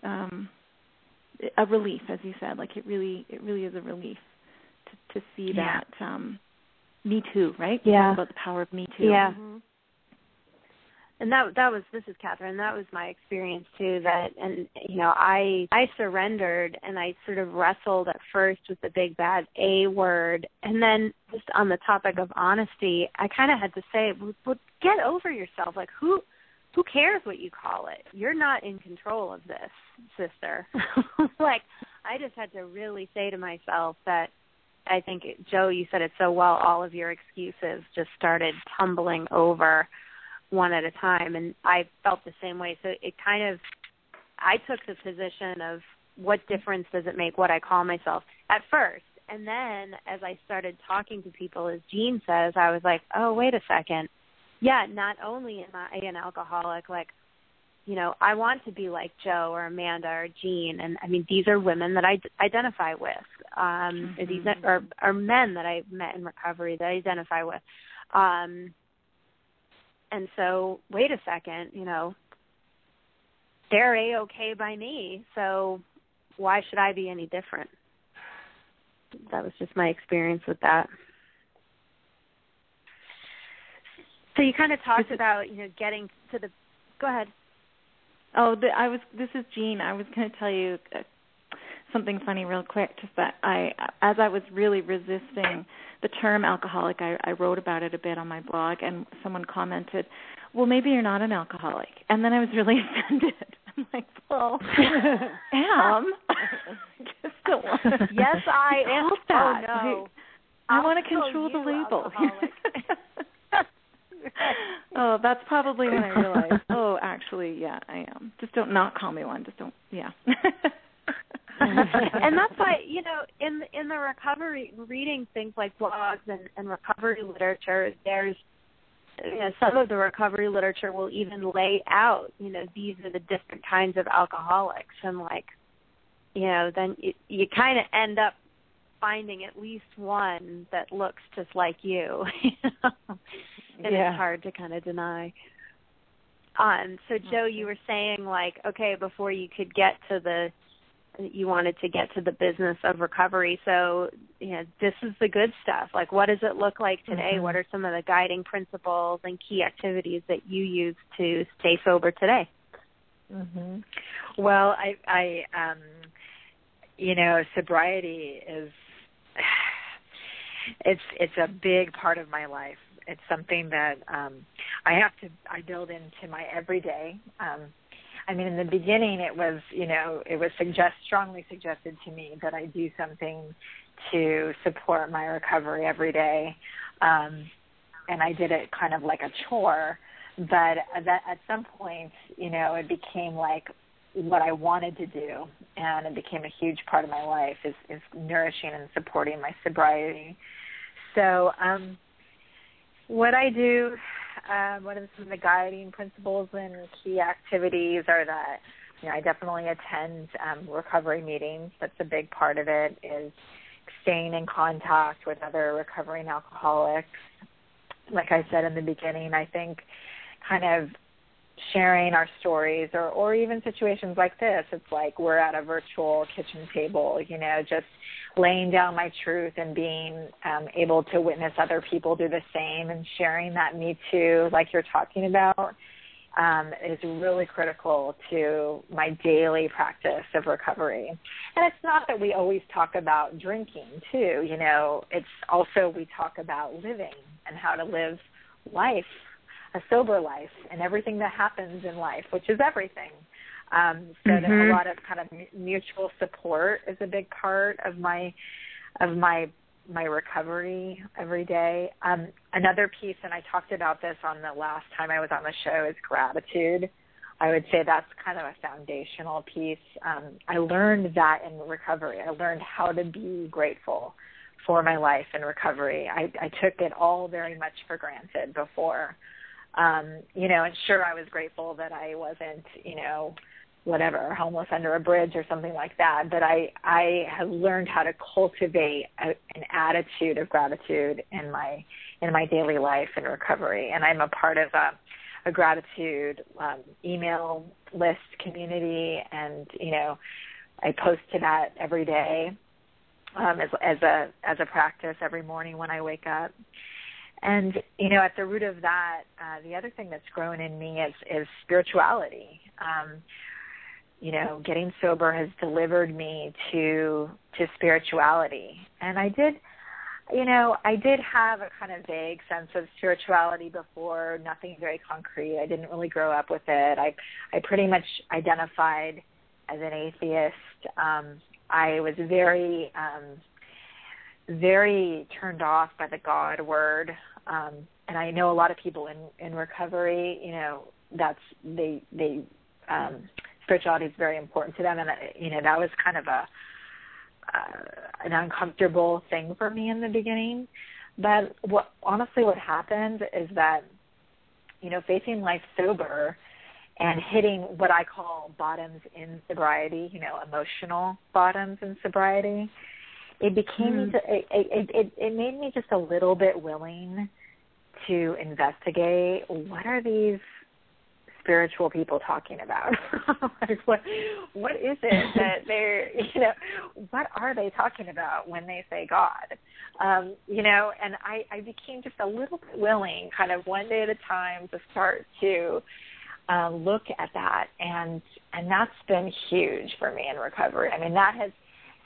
um, a relief, as you said. Like it really it really is a relief to to see Yeah. that um, Me Too, right? Yeah. About the power of Me Too. Yeah. Mhm. And that that was this is Catherine. That was my experience too. That and you know I I surrendered and I sort of wrestled at first with the big bad A word, and then just on the topic of honesty, I kind of had to say, well, well, get over yourself. Like who who cares what you call it? You're not in control of this, sister. [LAUGHS] like I just had to really say to myself that I think Jo, you said it so well. All of your excuses just started tumbling over one at a time and I felt the same way. So it kind of I took the position of what difference does it make what I call myself at first. And then as I started talking to people as Jean says, I was like, "Oh, wait a second. Yeah, not only am I an alcoholic like you know, I want to be like Jo or Amanda or Jean, and I mean, these are women that I d- identify with. Um, Mhm. These are, are men that I met in recovery that I identify with. Um, and so wait a second you know they're a okay by me so why should i be any different that was just my experience with that so you kind of talked about you know getting to the go ahead Oh, the, I was. This is Jean. I was going to tell you uh, something funny real quick. Just that I, as I was really resisting the term alcoholic, I, I wrote about it a bit on my blog, and someone commented, "Well, maybe you're not an alcoholic." And then I was [LAUGHS] really offended. I'm like, "Well, [LAUGHS] am just don't want to." yes i am oh, that. oh no I I'll want to control the label. [LAUGHS] oh, that's probably when I realized. Oh, actually, yeah, I am. Just don't not call me one. Just don't. Yeah. [LAUGHS] and that's why you know in in the recovery reading things like blogs and, and recovery literature there's you know some of the recovery literature will even lay out you know these are the different kinds of alcoholics. And like you know then you, you kind of end up finding at least one that looks just like you [LAUGHS] and Yeah. it's hard to kind of deny. Um so jo you were saying like okay before you could get to the you wanted to get to the business of recovery. So, you know, this is the good stuff. Like, what does it look like today? Mm-hmm. What are some of the guiding principles and key activities that you use to stay sober today? Mhm. Well, I I um you know, sobriety is [SIGHS] it's it's a big part of my life. It's something that um I have to I build into my everyday. Um I mean in the beginning it was, you know, it was suggest strongly suggested to me that I do something to support my recovery every day. Um and I did it kind of like a chore, but that at some point, you know, it became like what I wanted to do, and it became a huge part of my life is, is nourishing and supporting my sobriety. So, um, what I do, um, what are some of the guiding principles and key activities are that you know I definitely attend um, recovery meetings. That's a big part of it. Is staying in contact with other recovering alcoholics. Like I said in the beginning, I think kind of sharing our stories or or even situations like this. It's like we're at a virtual kitchen table you know just laying down my truth and being um able to witness other people do the same and sharing that me too like you're talking about um is really critical to my daily practice of recovery. And it's not that we always talk about drinking too you know it's also we talk about living and how to live life a sober life and everything that happens in life, which is everything. Um, so mm-hmm. that a lot of kind of mutual support is a big part of my of my my recovery every day. Um, another piece, and I talked about this on the last time I was on the show, is gratitude. I would say that's kind of a foundational piece. Um, I learned that in recovery. I learned how to be grateful for my life in recovery. I, I took it all very much for granted before um, you know, and sure, I was grateful that I wasn't, you know, whatever, homeless under a bridge or something like that. But I, I have learned how to cultivate a, an attitude of gratitude in my, in my daily life and recovery. And I'm a part of a, a gratitude um, email list community, and you know, I post to that every day um, as, as a as a practice every morning when I wake up. And you know, at the root of that, uh, the other thing that's grown in me is is spirituality. Um, you know, getting sober has delivered me to to spirituality, and I did. You know, I did have a kind of vague sense of spirituality before, nothing very concrete. I didn't really grow up with it. I I pretty much identified as an atheist. Um, I was very um, very turned off by the God word. Um, and I know a lot of people in, in recovery, you know, that's, they, they, um, spirituality is very important to them. And, you know, that was kind of a, uh, an uncomfortable thing for me in the beginning. But what, honestly, what happened is that, you know, facing life sober and hitting what I call bottoms in sobriety, you know, emotional bottoms in sobriety, it became mm. it, it it it made me just a little bit willing to investigate what are these spiritual people talking about? [LAUGHS] Like what what is it [LAUGHS] that they're you know what are they talking about when they say god? Um you know and i i became just a little bit willing kind of one day at a time to start to uh, look at that. And and that's been huge for me in recovery. I mean that has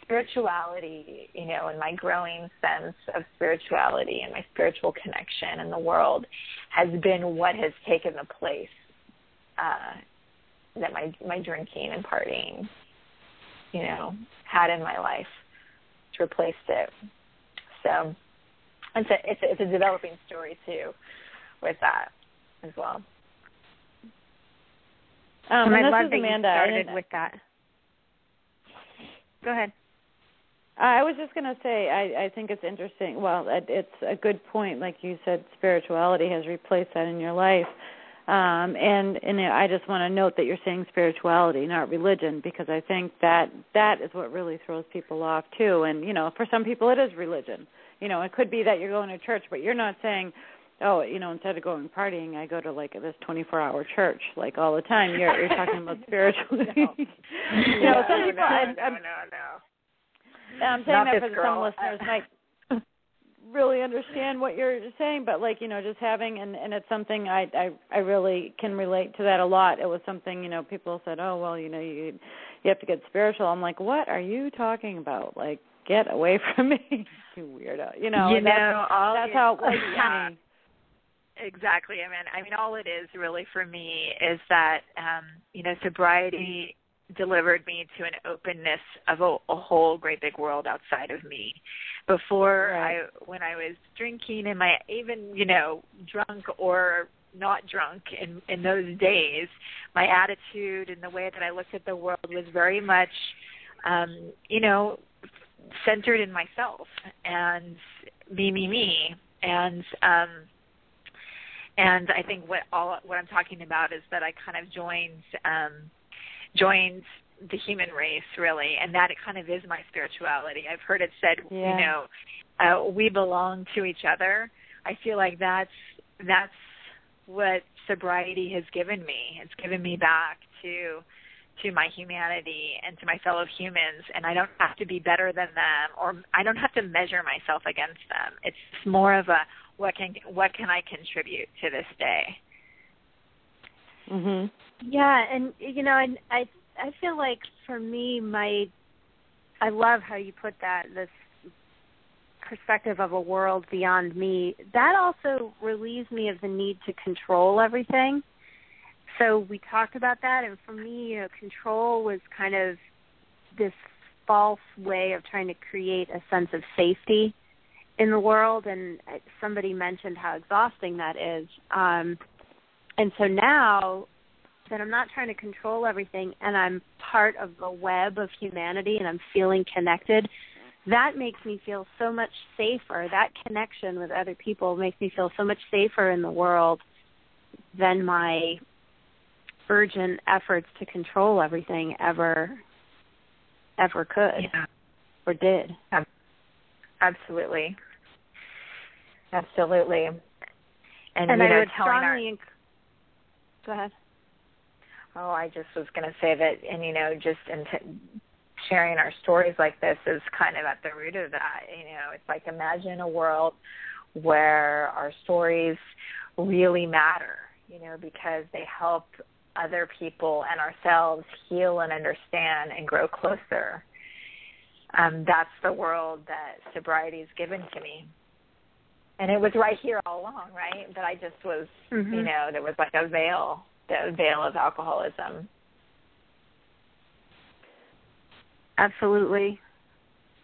spirituality, you know, and my growing sense of spirituality and my spiritual connection in the world has been what has taken the place uh, that my my drinking and partying, you know, had in my life. It's replaced it. So it's a it's a, it's a developing story too, with that as well. Um, and I love that Amanda. you started with that. Go ahead. I was just going to say, I, I think it's interesting. Well, it, it's a good point. Like you said, spirituality has replaced that in your life. Um, and and I just want to note that you're saying spirituality, not religion, because I think that that is what really throws people off too. And you know, for some people, it is religion. You know, it could be that you're going to church, but you're not saying oh, you know, instead of going partying, I go to like this 24-hour church like all the time. You're you're talking about [LAUGHS] spirituality. no. [LAUGHS] you know, some people. no, I, no, no, no. And I'm saying Not that for girl. some listeners might [LAUGHS] really understand what you're saying, but like you know, just having and and it's something I I I really can relate to that a lot. It was something you know people said, oh well, you know you you have to get spiritual. I'm like, what are you talking about? Like, get away [LAUGHS] from me, you weirdo. You know, you that's, know, all that's it- how it was [LAUGHS] yeah. Exactly. I mean, I mean, all it is really for me is that um, you know, sobriety delivered me to an openness of a, a whole great big world outside of me. Before Right. I, when I was drinking and my even you know drunk or not drunk in in those days, my attitude and the way that I looked at the world was very much, um, you know, centered in myself and me, me, me, and um, and I think what all what I'm talking about is that I kind of joined um, joined the human race really, and that it kind of is my spirituality. I've heard it said, Yeah. you know, uh, we belong to each other. I feel like that's that's what sobriety has given me. It's given me back to to my humanity and to my fellow humans and I don't have to be better than them or I don't have to measure myself against them. It's more of a what can what can I contribute to this day? Mhm. Yeah, and you know, and I I feel like for me, my I love how you put that this perspective of a world beyond me. That also relieves me of the need to control everything. So we talked about that, and for me, you know, control was kind of this false way of trying to create a sense of safety in the world. And somebody mentioned how exhausting that is. Um, and so now that I'm not trying to control everything and I'm part of the web of humanity and I'm feeling connected, that makes me feel so much safer. That connection with other people makes me feel so much safer in the world than my urgent efforts to control everything ever ever could Yeah. or did. Absolutely. Absolutely. And, And, you I would telling our strongly enc- go ahead. Oh, I just was going to say that, and you know, just in t- sharing our stories like this is kind of at the root of that. You know, it's like imagine a world where our stories really matter. You know, because they help other people and ourselves heal and understand and grow closer. Um, that's the world that sobriety has given to me. And it was right here all along, right? But I just was, Mhm. you know, there was like a veil the veil of alcoholism. Absolutely.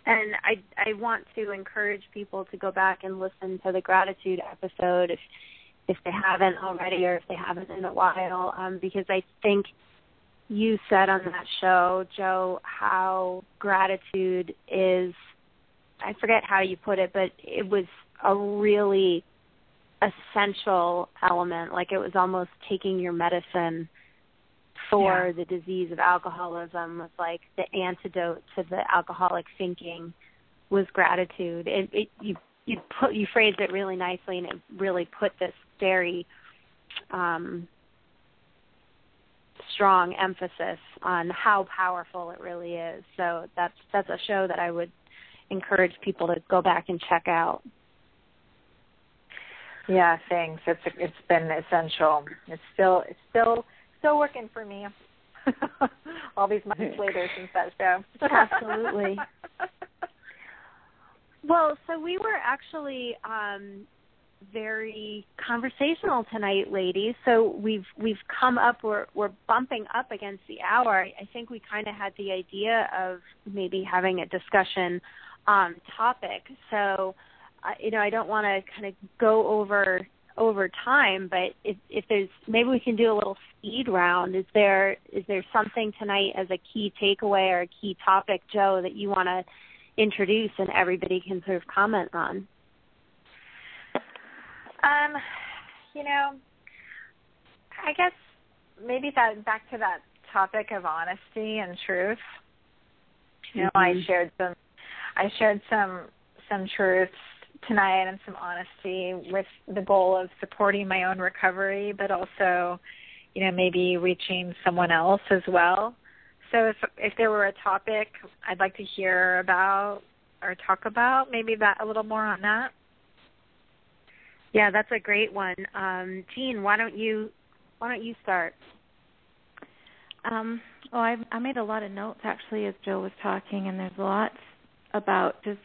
And I I want to encourage people to go back and listen to the gratitude episode if if they haven't already or if they haven't in a while, um, because I think you said on that show, Jo, how gratitude is I forget how you put it, but it was a really essential element. Like it was almost taking your medicine for the disease of alcoholism was like the antidote to the alcoholic thinking was gratitude. It, it you you put you phrased it really nicely and it really put this very um strong emphasis on how powerful it really is. So that's that's a show that I would encourage people to go back and check out. Yeah, thanks. It's it's been essential. It's still it's still still working for me. [LAUGHS] All these months later since that show. Absolutely. [LAUGHS] Well, so we were actually um very conversational tonight, ladies. So we've we've come up we're we're bumping up against the hour. I think we kind of had the idea of maybe having a discussion um topic. So uh, you know, I don't want to kind of go over over time, but if if there's maybe we can do a little speed round. Is there is there something tonight as a key takeaway or a key topic, Jo, that you want to introduce and everybody can sort of comment on? Um, you know, I guess maybe that back to that topic of honesty and truth. You know, I Mhm. shared some I shared some some truths tonight and some honesty with the goal of supporting my own recovery, but also, you know, maybe reaching someone else as well. So if if there were a topic I'd like to hear about or talk about, maybe that a little more on that. Yeah, that's a great one. Um, Jean, why don't you why don't you start? Um, oh, I, I made a lot of notes actually as Jo was talking, and there's lots about just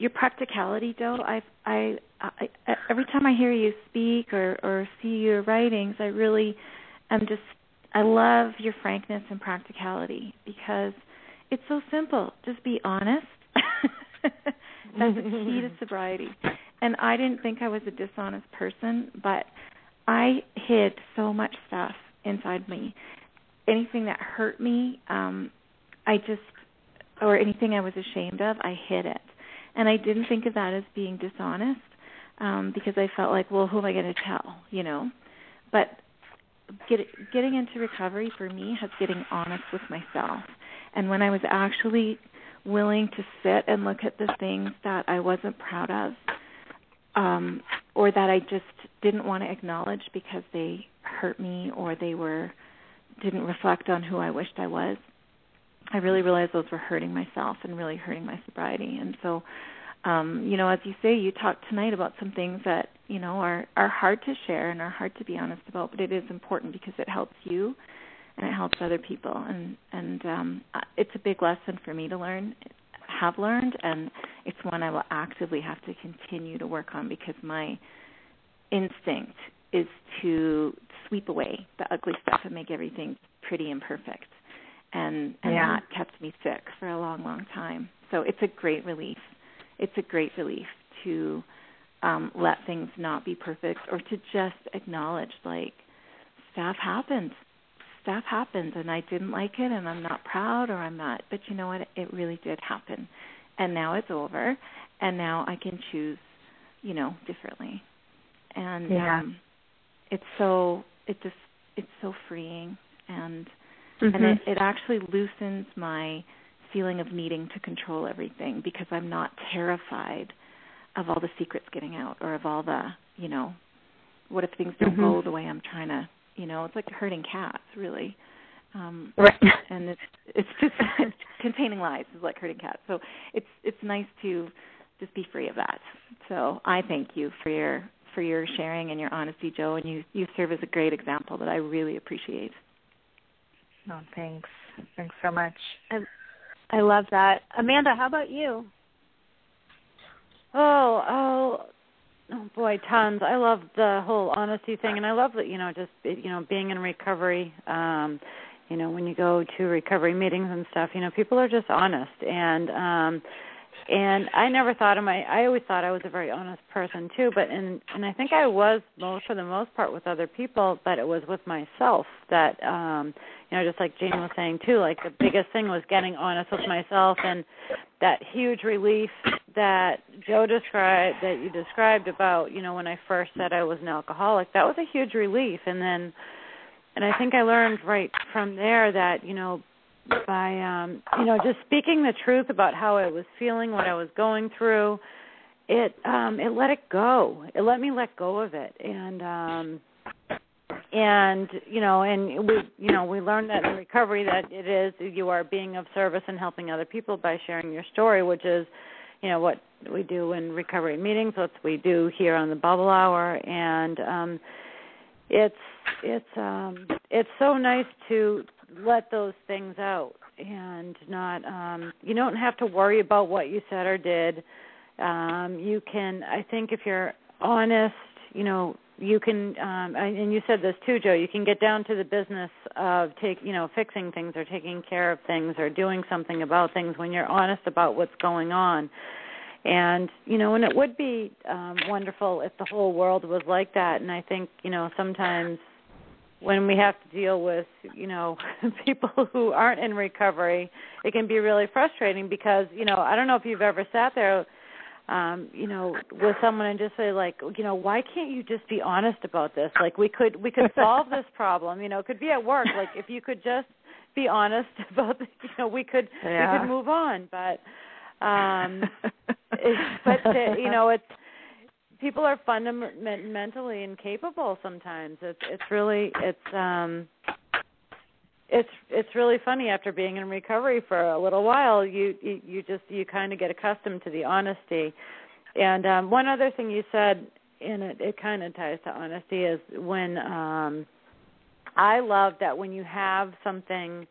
your practicality, Jo. I, I, I, every time I hear you speak or or see your writings, I really am just I love your frankness and practicality because it's so simple. Just be honest. [LAUGHS] That's the key to sobriety. And I didn't think I was a dishonest person, but I hid so much stuff inside me. Anything that hurt me, um, I just or anything I was ashamed of, I hid it. And I didn't think of that as being dishonest um, because I felt like, well, who am I going to tell, you know? But get, getting into recovery for me has getting honest with myself. And when I was actually willing to sit and look at the things that I wasn't proud of, um, or that I just didn't want to acknowledge because they hurt me or they were didn't reflect on who I wished I was, I really realized those were hurting myself and really hurting my sobriety. And so, um, you know, as you say, you talked tonight about some things that you know are are hard to share and are hard to be honest about, but it is important because it helps you and it helps other people. And and um, it's a big lesson for me to learn, have learned, and it's one I will actively have to continue to work on because my instinct is to sweep away the ugly stuff and make everything pretty and perfect and and yeah. that kept me sick for a long long time. So it's a great relief. It's a great relief to um let things not be perfect or to just acknowledge like stuff happens stuff happens and I didn't like it and I'm not proud or I'm not but you know what? It really did happen. And now it's over and now I can choose you know differently. And yeah. um it's so it just it's so freeing and mm-hmm. and it, it actually loosens my feeling of needing to control everything because I'm not terrified of all the secrets getting out or of all the you know what if things don't mm-hmm. go the way I'm trying to you know it's like herding cats really. Um right. [LAUGHS] and it's it's just [LAUGHS] containing lies is like herding cats. So it's it's nice to just be free of that. So I thank you for your for your sharing and your honesty Jo and you you serve as a great example that I really appreciate Oh, thanks. Thanks so much. I, I love that. Amanda, how about you? Oh, oh, oh boy, tons. I love the whole honesty thing, and I love that you know just you know being in recovery. Um, you know, when you go to recovery meetings and stuff, you know, people are just honest, and um, and I never thought of my I always thought I was a very honest person too, but and and I think I was most for the most part with other people, but it was with myself that um you know, just like Jane was saying too, like the biggest thing was getting honest with myself and that huge relief that Jo described that you described about, you know, when I first said I was an alcoholic, that was a huge relief. And then and I think I learned right from there that, you know, by um you know just speaking the truth about how I was feeling, what I was going through, it um it let it go. It let me let go of it, and um and you know and we you know we learned that in recovery that it is you are being of service and helping other people by sharing your story, which is you know what we do in recovery meetings, what we do here on the Bubble Hour, and um it's it's um it's so nice to let those things out and not um you don't have to worry about what you said or did. Um you can i think if you're honest you know you can um and you said this too jo you can get down to the business of take you know fixing things or taking care of things or doing something about things when you're honest about what's going on. And you know and it would be um wonderful if the whole world was like that. And i think you know sometimes when we have to deal with you know [LAUGHS] people who aren't in recovery it can be really frustrating because you know i don't know if you've ever sat there um you know with someone and just say like you know why can't you just be honest about this? Like we could we could solve this [LAUGHS] problem. You know it could be at work. Like if you could just be honest [LAUGHS] about the, you know we could yeah. we could move on. But Um, it's, but the, you know, it's people are fundamentally incapable sometimes. It's it's really it's um it's it's really funny after being in recovery for a little while you you, you just you kind of get accustomed to the honesty and um one other thing you said and it it kind of ties to honesty is when um i love that when you have something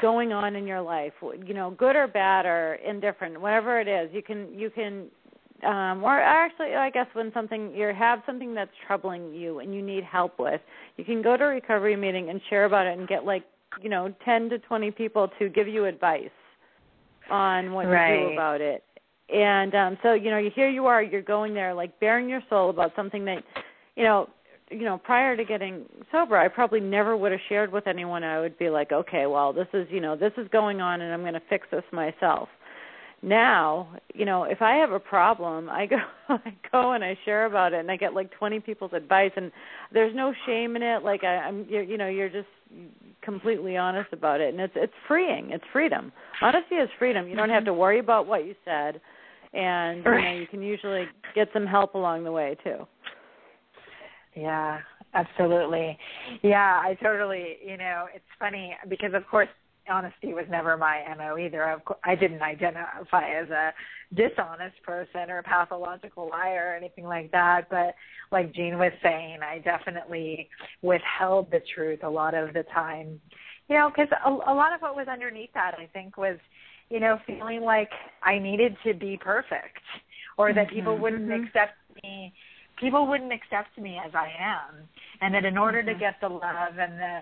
going on in your life you know good or bad or indifferent whatever it is you can you can um or actually i guess when something you have something that's troubling you and you need help with you can go to a recovery meeting and share about it and get like you know 10 to 20 people to give you advice on what right. to do about it. And um so you know here you are you're going there like baring your soul about something that you know you know prior to getting sober i probably never would have shared with anyone. I would be like okay well this is you know this is going on and i'm going to fix this myself now you know if i have a problem i go [LAUGHS] i go and i share about it and i get like 20 people's advice and there's no shame in it. Like i i'm you're, you know you're just completely honest about it and it's it's freeing. It's freedom. Honesty is freedom. You don't have mm-hmm. to worry about what you said and you know you can usually get some help along the way too. Yeah absolutely. Yeah i totally you know it's funny because of course honesty was never my mo either. Of course, I didn't identify as a dishonest person or a pathological liar or anything like that. But like Jean was saying, I definitely withheld the truth a lot of the time. You know, because a, a lot of what was underneath that, I think, was you know feeling like I needed to be perfect or that people mm-hmm. wouldn't mm-hmm. accept me people wouldn't accept me as I am, and that in order mm-hmm. to get the love and the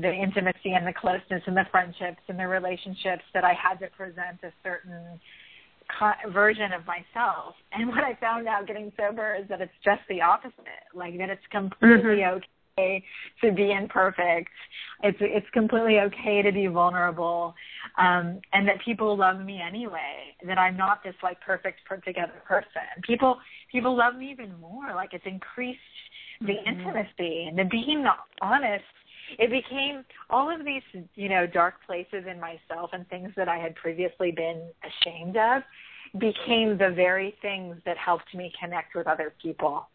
the intimacy and the closeness and the friendships and the relationships that I had to present a certain version of myself. And what I found out getting sober is that it's just the opposite. Like that it's completely mm-hmm. okay to be imperfect. It's it's completely okay to be vulnerable, um, and that people love me anyway. That I'm not this like perfect put together person. People people love me even more. Like it's increased the mm-hmm. intimacy and the being honest it became all of these you know dark places in myself and things that i had previously been ashamed of became the very things that helped me connect with other people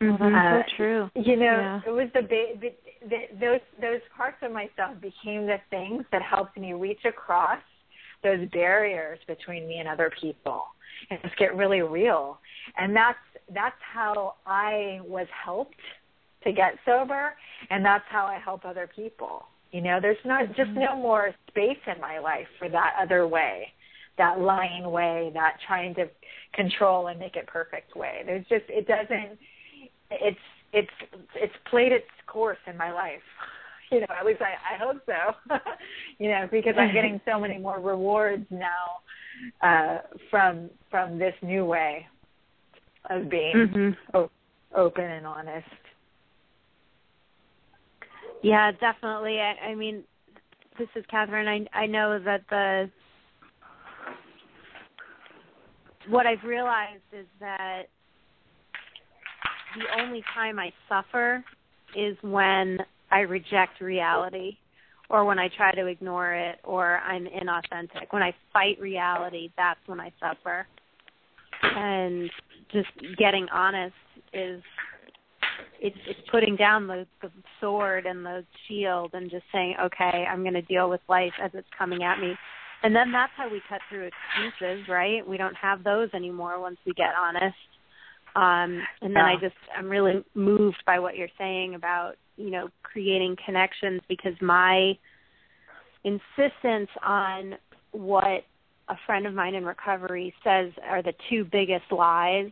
mm-hmm. uh, so true you know yeah. it was the, ba- the, the those those parts of myself became the things that helped me reach across those barriers between me and other people and just get really real and that's that's how i was helped to get sober and that's how I help other people. You know, there's not mm-hmm. just no more space in my life for that other way, that lying way, that trying to control and make it perfect way. There's just it doesn't it's it's it's played its course in my life. [LAUGHS] You know, at least I, I hope so. [LAUGHS] you know, because I'm getting so many more rewards now uh from from this new way of being mm-hmm. o- open and honest. Yeah, definitely. I, I mean, this is Catherine. I I know that the what I've realized is that the only time I suffer is when I reject reality or when I try to ignore it or I'm inauthentic. When I fight reality, that's when I suffer. And just getting honest is it's it's putting down the the sword and the shield and just saying, okay, I'm going to deal with life as it's coming at me. And then that's how we cut through excuses, right? We don't have those anymore once we get honest. Um, and then yeah. I just I'm really moved by what you're saying about you know creating connections because my insistence on what a friend of mine in recovery says are the two biggest lies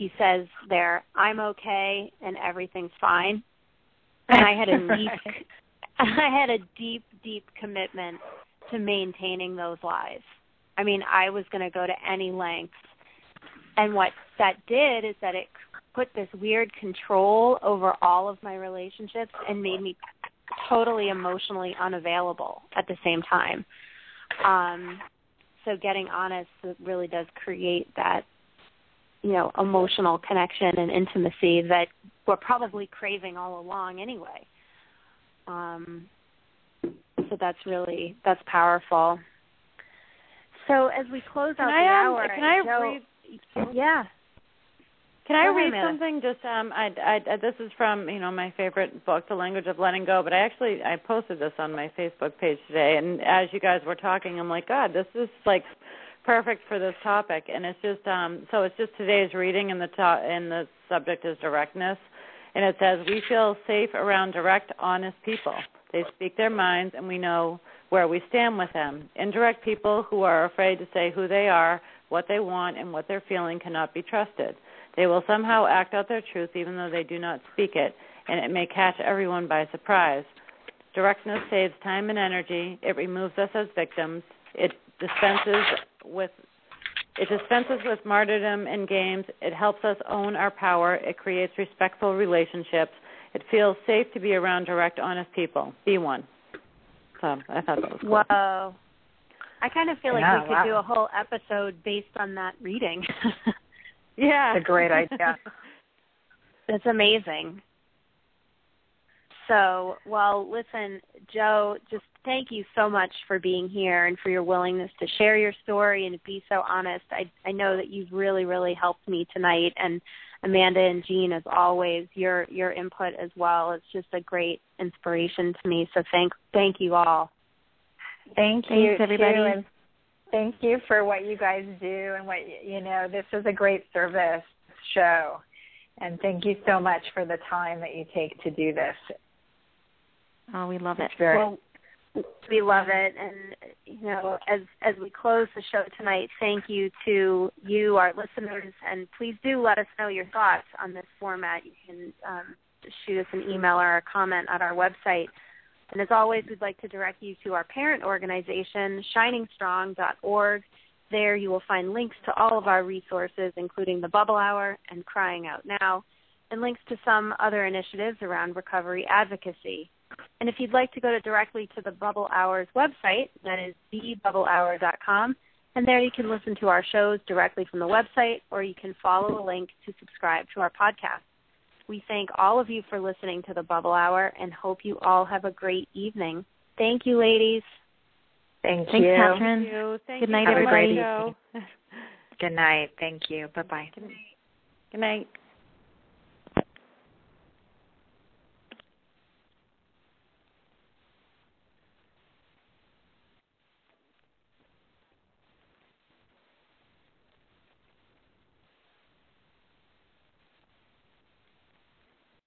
he says there, I'm okay and everything's fine. And I had a [LAUGHS] deep [LAUGHS] I had a deep, deep commitment to maintaining those lies. I mean, I was going to go to any lengths. And what that did is that it put this weird control over all of my relationships and made me totally emotionally unavailable at the same time. Um, so getting honest really does create that you know emotional connection and intimacy that we're probably craving all along anyway um so that's really that's powerful So as we close can out I, the um, hour, can I Jo, read? Yeah. Can I read something? Just um, I, I, this is from you know my favorite book, The Language of Letting Go. But I actually I posted this on my Facebook page today, and as you guys were talking, I'm like, God, this is like perfect for this topic. And it's just um, so it's just today's reading, and the to- and the subject is directness, and it says we feel safe around direct, honest people. They speak their minds, and we know where we stand with them. Indirect people who are afraid to say who they are, what they want, and what they're feeling cannot be trusted. They will somehow act out their truth even though they do not speak it, and it may catch everyone by surprise. Directness saves time and energy. It removes us as victims. It dispenses with it dispenses with martyrdom and games. It helps us own our power. It creates respectful relationships. It feels safe to be around direct, honest people. Be one. So I thought that was cool. Whoa. I kind of feel like Yeah, we could wow. do a whole episode based on that reading. [LAUGHS] Yeah, It's a great idea. [LAUGHS] That's amazing. So, well, listen, Jo, just thank you so much for being here and for your willingness to share your story and to be so honest. I I know that you've really really helped me tonight and Amanda and Jean as always, your your input as well. is just a great inspiration to me. So thank thank you all. Thank Thanks, you, everybody. too, and thank you for what you guys do and what you know. This is a great service show, and thank you so much for the time that you take to do this. Oh, we love it. Very Well, we love it, and you know, as as we close the show tonight, thank you to you, our listeners, and please do let us know your thoughts on this format. You can um, shoot us an email or a comment on our website. And as always, we'd like to direct you to our parent organization, shiningstrong.org. There you will find links to all of our resources, including the Bubble Hour and Crying Out Now, and links to some other initiatives around recovery advocacy. And if you'd like to go to directly to the Bubble Hours website, that is thebubblehour.com, and there you can listen to our shows directly from the website, or you can follow a link to subscribe to our podcast. We thank all of you for listening to the Bubble Hour and hope you all have a great evening. Thank you, ladies. Thank Thanks, you. Catherine. Thank you. Thank Good night, for everybody. Good night. Thank you. Bye bye. Good night. Good night.